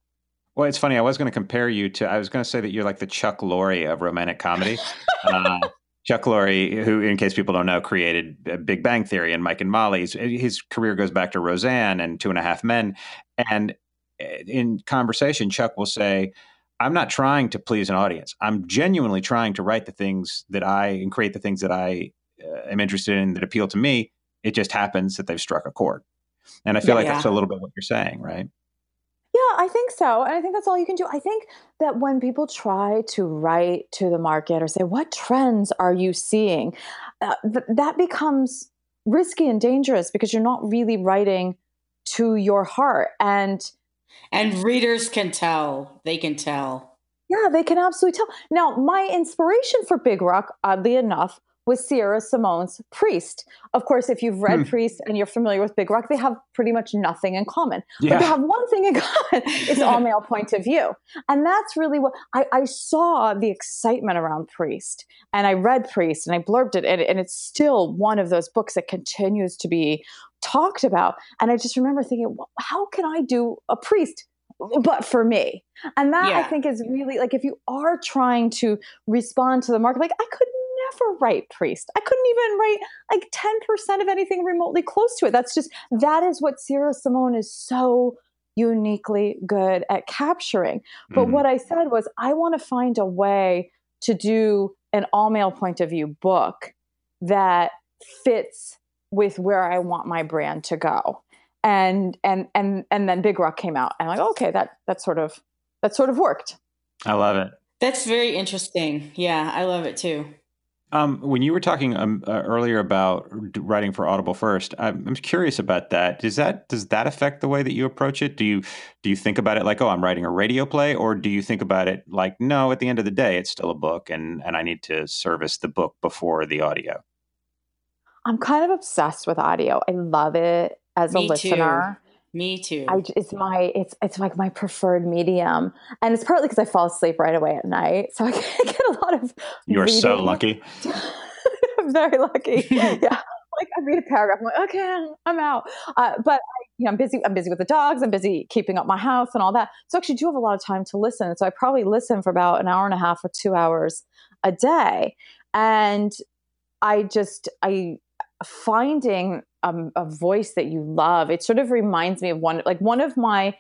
Well, it's funny. I was going to compare you to. I was going to say that you're like the Chuck Lorre of romantic comedy. uh, Chuck Lorre, who, in case people don't know, created Big Bang Theory and Mike and Molly's. His career goes back to Roseanne and Two and a Half Men. And eh, in conversation, Chuck will say, I'm not trying to please an audience. I'm genuinely trying to write the things that I and create the things that I uh, am interested in that appeal to me. It just happens that they've struck a chord. And I feel yeah, like yeah. that's a little bit what you're saying, right? Yeah, I think so. And I think that's all you can do. I think that when people try to write to the market or say, what trends are you seeing? Uh, th- that becomes risky and dangerous because you're not really writing to your heart. And and readers can tell. They can tell. Yeah, they can absolutely tell. Now, my inspiration for Big Rock, oddly enough, was Sierra Simone's Priest. Of course, if you've read hmm. Priest and you're familiar with Big Rock, they have pretty much nothing in common. Yeah. But they have one thing in common it's all male point of view. And that's really what I, I, saw the excitement around Priest. And I read Priest and I blurbed it, and, and it's still one of those books that continues to be talked about. And I just remember thinking, well, how can I do a priest? But for me. And that yeah. I think is really like if you are trying to respond to the market, like I could never write priest. I couldn't even write like 10% of anything remotely close to it. That's just, that is what Sierra Simone is so uniquely good at capturing. But mm what I said was, I want to find a way to do an all male point of view book that fits with where I want my brand to go. And and and and then Big Rock came out, and I'm like, okay, that that sort of that sort of worked. I love it. That's very interesting. Yeah, I love it too. Um, when you were talking um, uh, earlier about writing for Audible first, I'm, I'm, curious about that. Does that does that affect the way that you approach it? Do you do you think about it like, oh, I'm writing a radio play, or do you think about it like, no, at the end of the day, it's still a book, and and I need to service the book before the audio? I'm kind of obsessed with audio. I love it as Me a listener. Too. Me too. I, it's my it's it's like my preferred medium, and it's partly because I fall asleep right away at night, so I get a lot of. You are so lucky. I'm very lucky. yeah, like I read a paragraph, I'm like, okay, I'm out. Uh, but I, you know, I'm busy. I'm busy with the dogs. I'm busy keeping up my house and all that. So I actually do have a lot of time to listen. So I probably listen for about an hour and a half or two hours a day, and I just I finding a, a, voice that you love. It sort of reminds me of one like one of my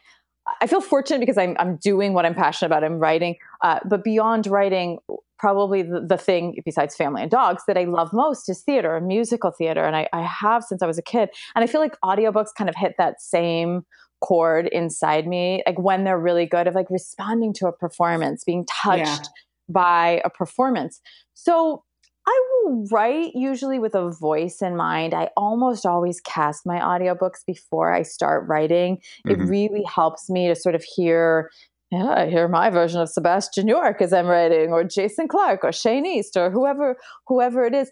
i feel fortunate because i'm, I'm doing what i'm passionate about i'm writing uh, but beyond writing probably the, the, thing besides family and dogs that i love most is theater and musical theater and I, I have since i was a kid. And i feel like audiobooks kind of hit that same chord inside me like when they're really good of like responding to a performance being touched yeah. by a performance. So I will write usually with a voice in mind. I almost always cast my audiobooks before I start writing. Mm-hmm. It really helps me to sort of hear yeah, I hear my version of Sebastian York as I'm writing, or Jason Clark, or Shane East, or whoever whoever it is.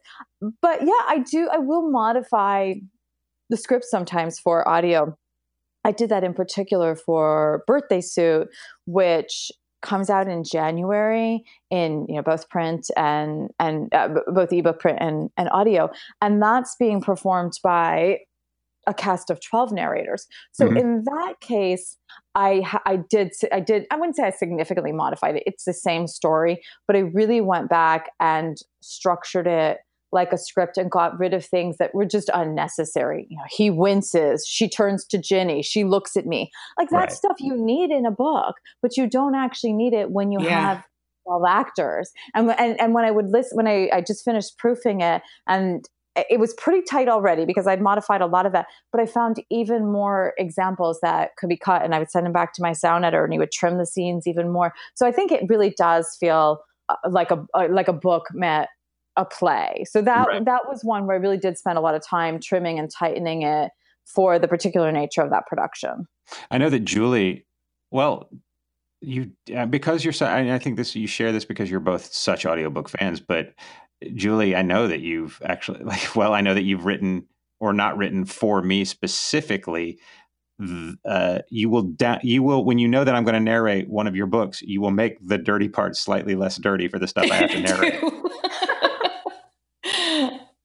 But yeah, I do. I will modify the script sometimes for audio. I did that in particular for Birthday Suit, which comes out in January in you know both print and and uh, both ebook print and, and audio and that's being performed by a cast of 12 narrators so mm-hmm. in that case i i did i did i wouldn't say i significantly modified it it's the same story but i really went back and structured it like a script and got rid of things that were just unnecessary. You know, he winces, she turns to Ginny, she looks at me. Like that right. stuff you need in a book, but you don't actually need it when you yeah. have 12 actors. And, and and when I would listen when I, I just finished proofing it and it was pretty tight already because I'd modified a lot of that, but I found even more examples that could be cut and I would send them back to my sound editor and he would trim the scenes even more. So I think it really does feel uh, like a uh, like a book met a play. So that Right. that was one where I really did spend a lot of time trimming and tightening it for the particular nature of that production. I know that Julie, well, you uh, because you're so I, I think this you share this because you're both such audiobook fans, but Julie, I know that you've actually like well, I know that you've written or not written for me specifically. Uh, you will da- you will when you know that I'm going to narrate one of your books, you will make the dirty parts slightly less dirty for the stuff I have to narrate,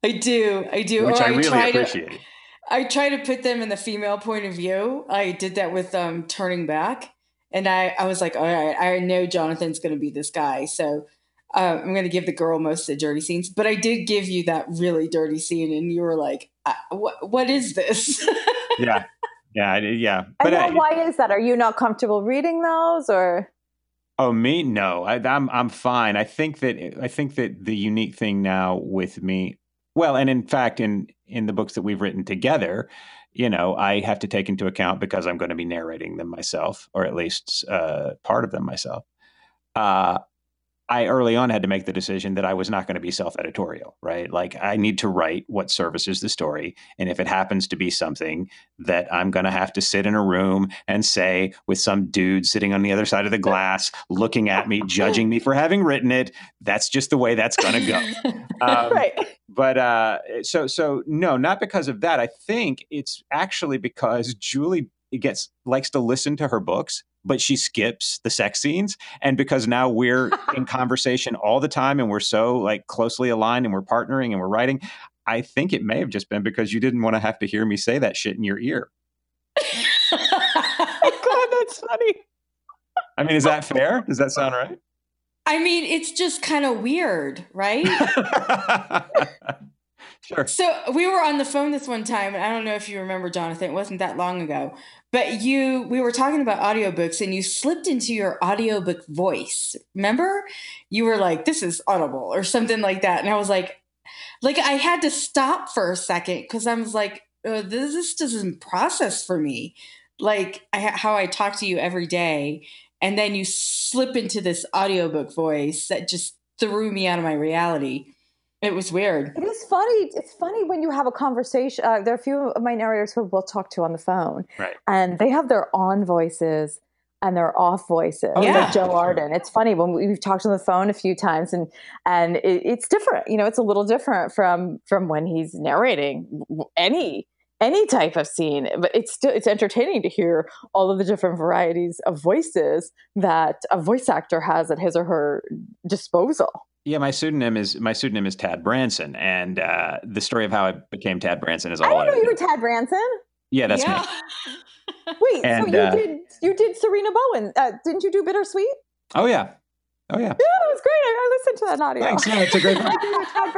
I do. I do. which Or I really try to- appreciate. I try to put them in the female point of view. I did that with um, Turning Back. And I, I was like, all right, I know Jonathan's going to be this guy. So uh, I'm going to give the girl most of the dirty scenes. But I did give you that really dirty scene. And you were like, uh, what, what is this? yeah, yeah, I, yeah. And But I, why is that? Are you not comfortable reading those or Oh, me? No, I, I'm I'm fine. I think that I think that the unique thing now with me, well, and in fact, in in the books that we've written together, you know, I have to take into account because I'm going to be narrating them myself, or at least uh, part of them myself. Uh, I early on had to make the decision that I was not going to be self editorial, right? Like I need to write what services the story. And if it happens to be something that I'm going to have to sit in a room and say with some dude sitting on the other side of the glass, looking at me, judging me for having written it, that's just the way that's going to go. Um, right? but uh, so so no, not because of that. I think it's actually because Julie gets likes to listen to her books, but she skips the sex scenes, and because now we're in conversation all the time, and we're so like closely aligned, and we're partnering, and we're writing. I think it may have just been because you didn't want to have to hear me say that shit in your ear. Oh, God, that's funny. I mean, is that fair? Does that sound right? I mean, it's just kind of weird, right? sure. So we were on the phone this one time, and I don't know if you remember, Jonathan. It wasn't that long ago, but you we were talking about audiobooks, and you slipped into your audiobook voice. Remember, you were like, "This is audible" or something like that, and I was like, like I had to stop for a second because I was like, uh, "This this doesn't process for me." Like I, how I talk to you every day, and then you slip into this audiobook voice that just threw me out of my reality. It was weird. It is funny. It's funny when you have a conversation. Uh, there are a few of my narrators who we'll talk to on the phone, Right. and they have their on voices and their off voices. Oh, yeah. Like Joe Arden. It's funny when we- we've talked on the phone a few times, and and it, it's different. You know, it's a little different from from when he's narrating any any type of scene. But it's still it's entertaining to hear all of the different varieties of voices that a voice actor has at his or her disposal. Yeah, my pseudonym is my pseudonym is Tad Branson, and uh, the story of how I became Tad Branson is I all. didn't know I you were Tad Branson. yeah, that's yeah. me. Wait, And, so you uh, did you did Serena Bowen? Uh, didn't you do Bittersweet? Oh yeah, oh yeah. Yeah, that was great. I, listened to that audio. Thanks. Yeah, it's a great.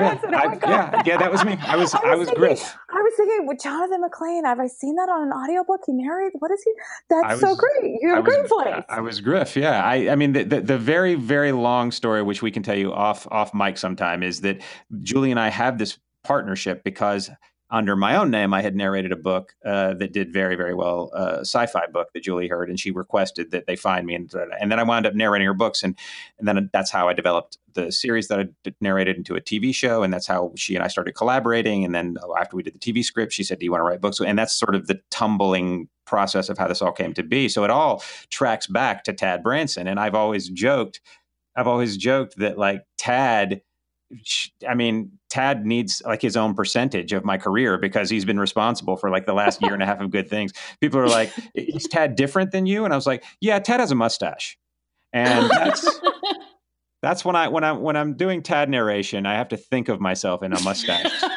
Yeah. Oh I- yeah, yeah, that was me. I was, I I was was thinking- Griff. I was thinking with Jonathan McClain. Have I seen that on an audiobook? He narrated. What is he? That's I so great. You I have a great was, voice. I was Griff. Yeah, I, I mean, the, the the very very long story, which we can tell you off off mic sometime, is that Julie and I have this partnership because under my own name, I had narrated a book uh, that did very very well, uh, sci-fi book that Julie heard, and she requested that they find me, and and then I wound up narrating her books, and and then that's how I developed the series that I narrated into a TV show, and that's how she and I started collaborating, and then oh, after we did the TV script, she said, "Do you want to write books?" And that's sort of the tumbling process of how this all came to be. So it all tracks back to Tad Branson, and I've always joked, I've always joked that like Tad. I mean, Tad needs like his own percentage of my career because he's been responsible for like the last year and a half of good things. People are like, "Is Tad different than you?" And I was like, "Yeah, Tad has a mustache," and that's that's when I when I when I'm doing Tad narration, I have to think of myself in a mustache.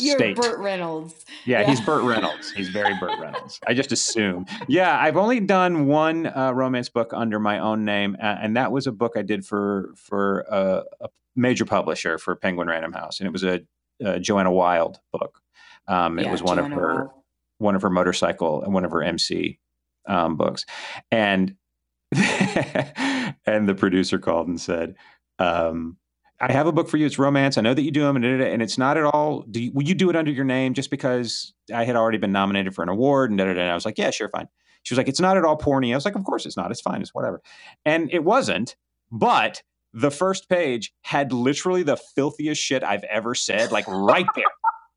You're state. Burt Reynolds. Yeah, Yeah. he's Burt Reynolds. He's very Burt Reynolds. I just assume. Yeah, I've only done one uh, romance book under my own name, uh, and that was a book I did for for a, a major publisher for Penguin Random House, and it was a, a Joanna Wylde book. Um, it Yeah, was one Joanna of her Wylde. one of her motorcycle and one of her MC um, books, and and the producer called and said. Um, I have a book for you. It's romance. I know that you do them, and, and it's not at all. Do you, will you do it under your name just because I had already been nominated for an award? And, da, da, da. and I was like, yeah, sure, fine. She was like, it's not at all porny. I was like, of course it's not. It's fine. It's whatever. And it wasn't. But the first page had literally the filthiest shit I've ever said, like right there,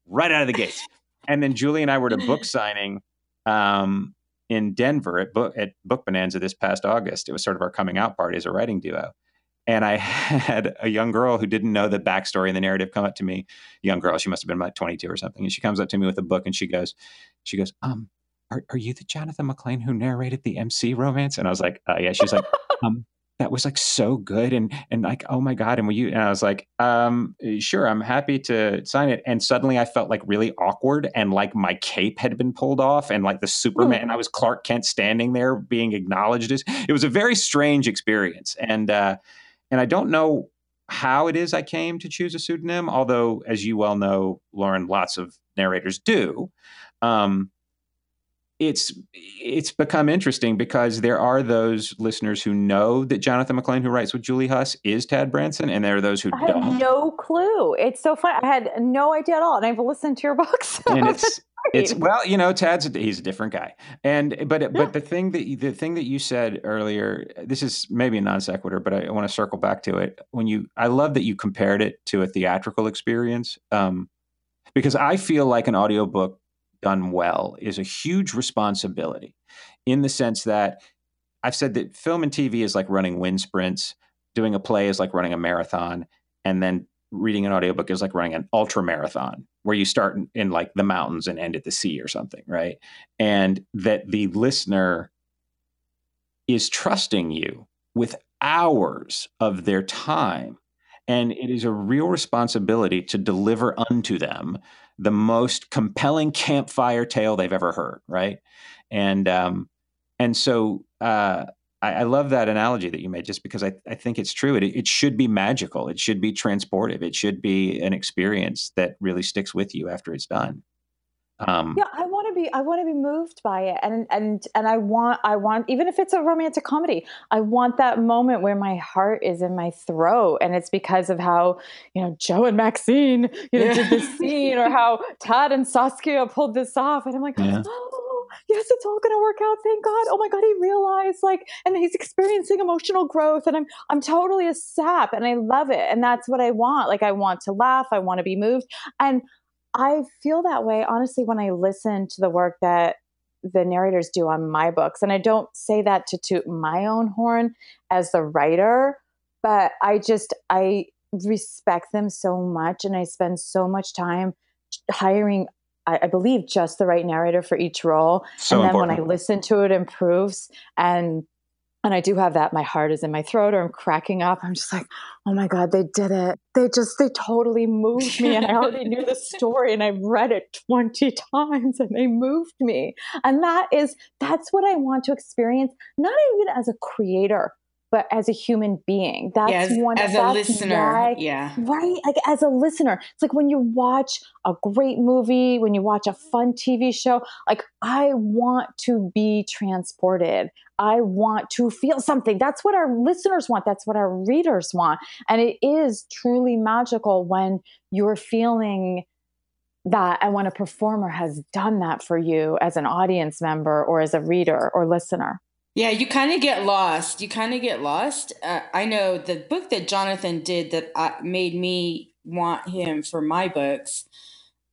right out of the gate. And then Julie and I were at a book signing um, in Denver at book at Book Bonanza this past August. It was sort of our coming out party as a writing duo. And I had a young girl who didn't know the backstory and the narrative come up to me. Young girl, she must have been about 22 or something. And she comes up to me with a book and she goes, she goes, um, are, are you the Jonathan McClain who narrated the MC romance? And I was like, uh, yeah. She's like, um, that was like so good and and like oh my god and were you and I was like um sure I'm happy to sign it and suddenly I felt like really awkward and like my cape had been pulled off and like the Superman mm. I was Clark Kent standing there being acknowledged as it was a very strange experience and uh and I don't know how it is I came to choose a pseudonym although as you well know Lauren lots of narrators do um it's it's become interesting because there are those listeners who know that Jonathan McClain, who writes with Julie Huss, is Tad Branson, and there are those who I don't. Had no clue. It's so fun. I had no idea at all, and I've listened to your books. and it's it's well, you know, Tad's a, he's a different guy, and but yeah. but the thing that the thing that you said earlier, this is maybe a non sequitur, but I, I want to circle back to it. When you, I love that you compared it to a theatrical experience, um, because I feel like an audiobook done well is a huge responsibility in the sense that I've said that film and TV is like running wind sprints, doing a play is like running a marathon, and then reading an audiobook is like running an ultra marathon where you start in, in like the mountains and end at the sea or something, right? And that the listener is trusting you with hours of their time. And it is a real responsibility to deliver unto them the most compelling campfire tale they've ever heard, right? And um, and so uh, I, I, love that analogy that you made, just because I, I think it's true. It, it should be magical. It should be transportive. It should be an experience that really sticks with you after it's done. Um, yeah, I want to be. I want to be moved by it, and and and I want. I want even if it's a romantic comedy. I want that moment where my heart is in my throat, and it's because of how you know Joe and Maxine you know yeah. did this scene, or how Todd and Saskia pulled this off, and I'm like, yeah. oh yes, it's all going to work out. Thank God. Oh my God, he realized like, and he's experiencing emotional growth, and I'm I'm totally a sap, and I love it, and that's what I want. Like I want to laugh, I want to be moved, and I feel that way, honestly, when I listen to the work that the narrators do on my books. And I don't say that to toot my own horn as the writer, but I just, I respect them so much and I spend so much time hiring I, I, believe just the right narrator for each role. So and then important. when I listen to it improves and and I do have that. My heart is in my throat, or I'm cracking up. I'm just like, oh my God, they did it. They just, they totally moved me. And I already knew the story and I've read it 20 times and they moved me. And that is, that's what I want to experience, not even as a creator, but as a human being. That's yeah, as, one as a listener. Why, yeah. Right. Like as a listener. It's like when you watch a great movie, when you watch a fun TV show, like I want to be transported. I want to feel something. That's what our listeners want. That's what our readers want. And it is truly magical when you're feeling that and when a performer has done that for you as an audience member or as a reader or listener. Yeah, you kind of get lost. You kind of get lost. Uh, I know the book that Jonathan did that uh, made me want him for my books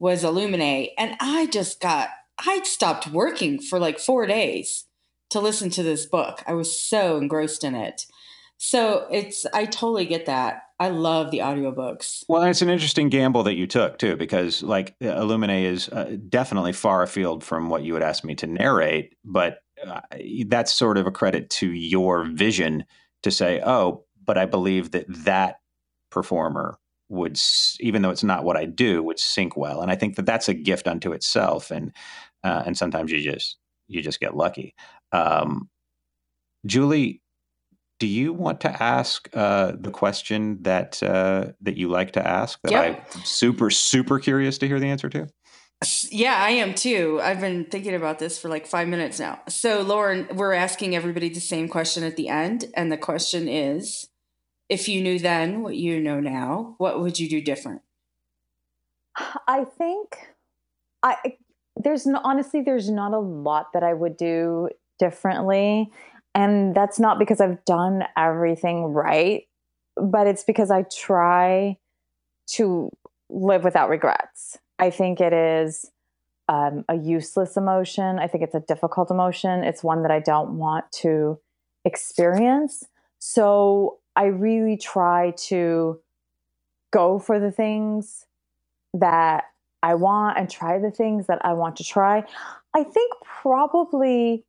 was Illuminae. And I just got, I stopped working for like four days to listen to this book. I was so engrossed in it. So it's, I totally get that. I love the audiobooks. Well, it's an interesting gamble that you took too, because like Illuminae is uh, definitely far afield from what you would ask me to narrate, but that's sort of a credit to your vision to say, oh, but I believe that that performer would, even though it's not what I do, would sync well. And I think that that's a gift unto itself. And uh, and sometimes you just you just get lucky. Um, Julie, do you want to ask uh, the question that uh, that you like to ask that yep. I'm super super curious to hear the answer to? Yeah, I am too. I've been thinking about this for like five minutes now. So, Lauren, we're asking everybody the same question at the end. And the question is if you knew then what you know now, what would you do different? I think I there's no, honestly there's not a lot that I would do differently and that's not because I've done everything right but it's because I try to live without regrets. I think it is um, a useless emotion. I think it's a difficult emotion. It's one that I don't want to experience. So I really try to go for the things that I want and try the things that I want to try. I think probably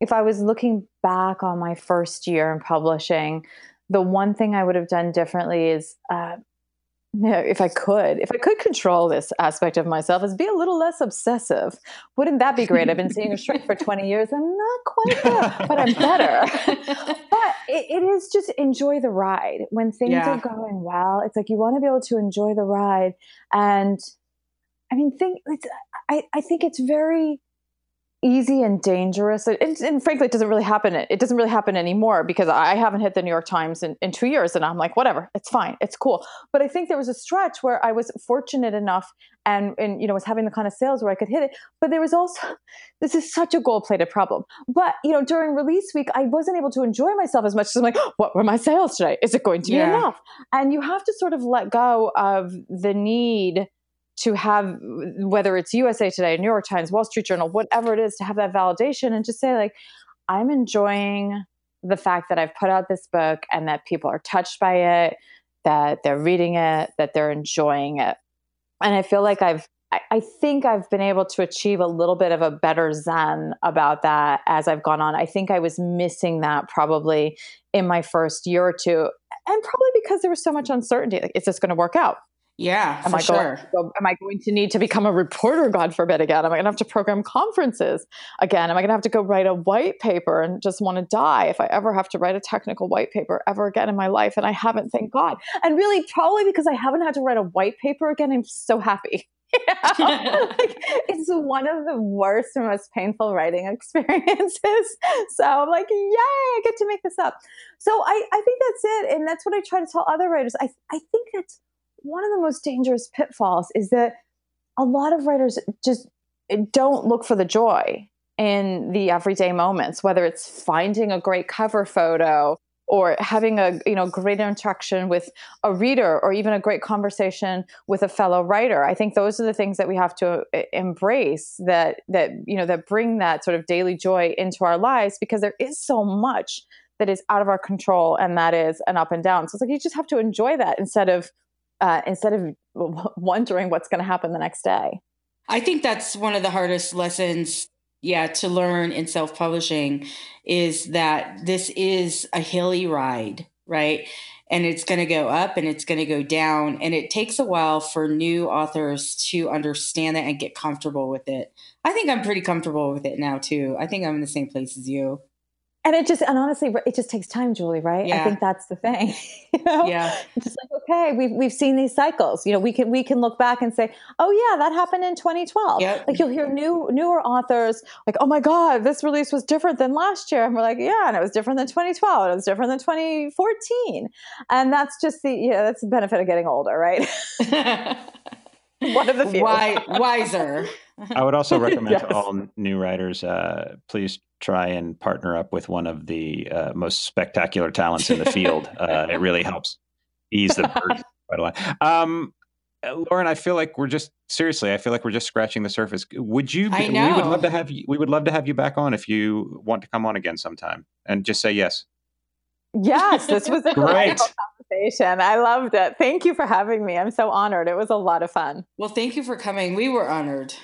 if I was looking back on my first year in publishing, the one thing I would have done differently is uh, yeah, if I could, if I could control this aspect of myself, is be a little less obsessive. Wouldn't that be great? I've been seeing a shrink for 20 years. I'm not quite there, but I'm better. but it, it is just enjoy the ride. When things yeah. are going well, it's like you want to be able to enjoy the ride. And I mean, think, I, I think it's very easy and dangerous. And, and, frankly it doesn't really happen it doesn't really happen anymore because i haven't hit the new york times in, in two years and i'm like whatever it's fine it's cool. But i think there was a stretch where i was fortunate enough and and you know was having the kind of sales where i could hit it. But there was also this is such a gold plated problem. But you know during release week i wasn't able to enjoy myself as much as i'm like what were my sales today? Is it going to be yeah. enough? And you have to sort of let go of the need to have whether it's USA Today, New York Times, Wall Street Journal, whatever it is, to have that validation and just say like, I'm enjoying the fact that I've put out this book and that people are touched by it, that they're reading it, that they're enjoying it. And I feel like I've I, think I've been able to achieve a little bit of a better zen about that as I've gone on. I think I was missing that probably in my first year or two, and probably because there was so much uncertainty. Like, is this going to work out? Yeah, am I sure. Going, am I going to need to become a reporter, God forbid, again? Am I going to have to program conferences again? Am I going to have to go write a white paper and just want to die if I ever have to write a technical white paper ever again in my life? And I haven't, thank God. And really, probably because I haven't had to write a white paper again, I'm so happy. like, it's one of the worst and most painful writing experiences. So I'm like, yay, I get to make this up. So I, I think that's it. And that's what I try to tell other writers. I, I think that's one of the most dangerous pitfalls is that a lot of writers just don't look for the joy in the everyday moments whether it's finding a great cover photo or having a you know great interaction with a reader or even a great conversation with a fellow writer. I think those are the things that we have to uh, embrace that that you know that bring that sort of daily joy into our lives because there is so much that is out of our control and that is an up and down. So it's like you just have to enjoy that instead of uh, instead of wondering what's going to happen the next day. I think that's one of the hardest lessons, yeah, to learn in self publishing is that this is a hilly ride, right? And it's going to go up and it's going to go down. And it takes a while for new authors to understand that and get comfortable with it. I think I'm pretty comfortable with it now, too. I think I'm in the same place as you and it just and honestly it just takes time julie right? Yeah. i think that's the thing you know? Yeah. It's just like okay we've, we've seen these cycles. You know we can we can look back and say oh yeah that happened in 2012 yep. like you'll hear new newer authors like oh my god this release was different than last year. And we're like yeah and it was different than 2012 it was different than 2014 and that's just the you know that's the benefit of getting older right? One of the few. Why, wiser. I would also recommend yes. to all new writers, uh, please try and partner up with one of the uh, most spectacular talents in the field. Uh, it really helps ease the burden quite a lot. Um, Lauren, I feel like we're just seriously. I feel like we're just scratching the surface. Would you? Be, we would love to have you. We would love to have you back on if you want to come on again sometime, and just say yes. Yes, this was a great conversation. I loved it. Thank you for having me. I'm so honored. It was a lot of fun. Well, thank you for coming. We were honored.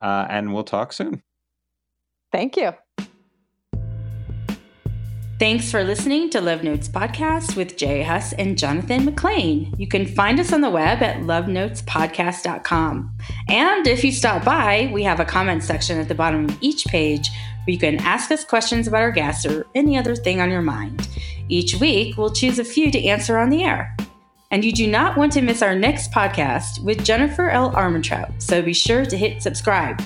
Uh, and we'll talk soon. Thank you. Thanks for listening to Love Notes Podcast with Jay Huss and Jonathan McClain. You can find us on the web at lovenotespodcast.com. And if you stop by, we have a comment section at the bottom of each page where you can ask us questions about our guests or any other thing on your mind. Each week, we'll choose a few to answer on the air. And you do not want to miss our next podcast with Jennifer L. Armentrout, so be sure to hit subscribe.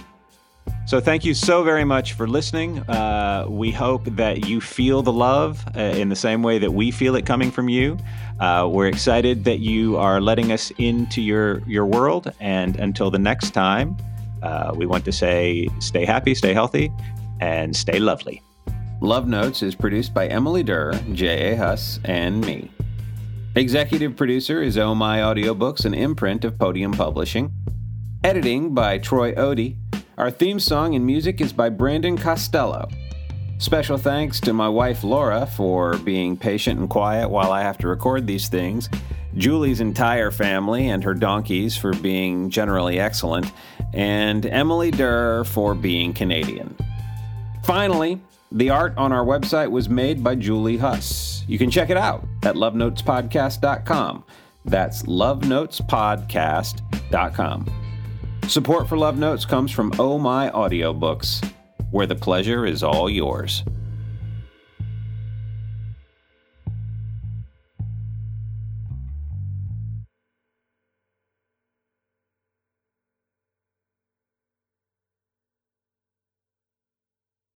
So, thank you so very much for listening. Uh, we hope that you feel the love uh, in the same way that we feel it coming from you. Uh, we're excited that you are letting us into your, your world. And until the next time, uh, we want to say stay happy, stay healthy, and stay lovely. Love Notes is produced by Emily Durr, J.A. Huss, and me. Executive producer is Oh My Audiobooks, an imprint of Podium Publishing. Editing by Troy Odie. Our theme song and music is by Brandon Costello. Special thanks to my wife Laura for being patient and quiet while I have to record these things, Julie's entire family and her donkeys for being generally excellent, and Emily Durr for being Canadian. Finally, the art on our website was made by Julie Huss. You can check it out at lovenotespodcast.com. That's lovenotespodcast.com. Support for Love Notes comes from Oh My Audiobooks, where the pleasure is all yours.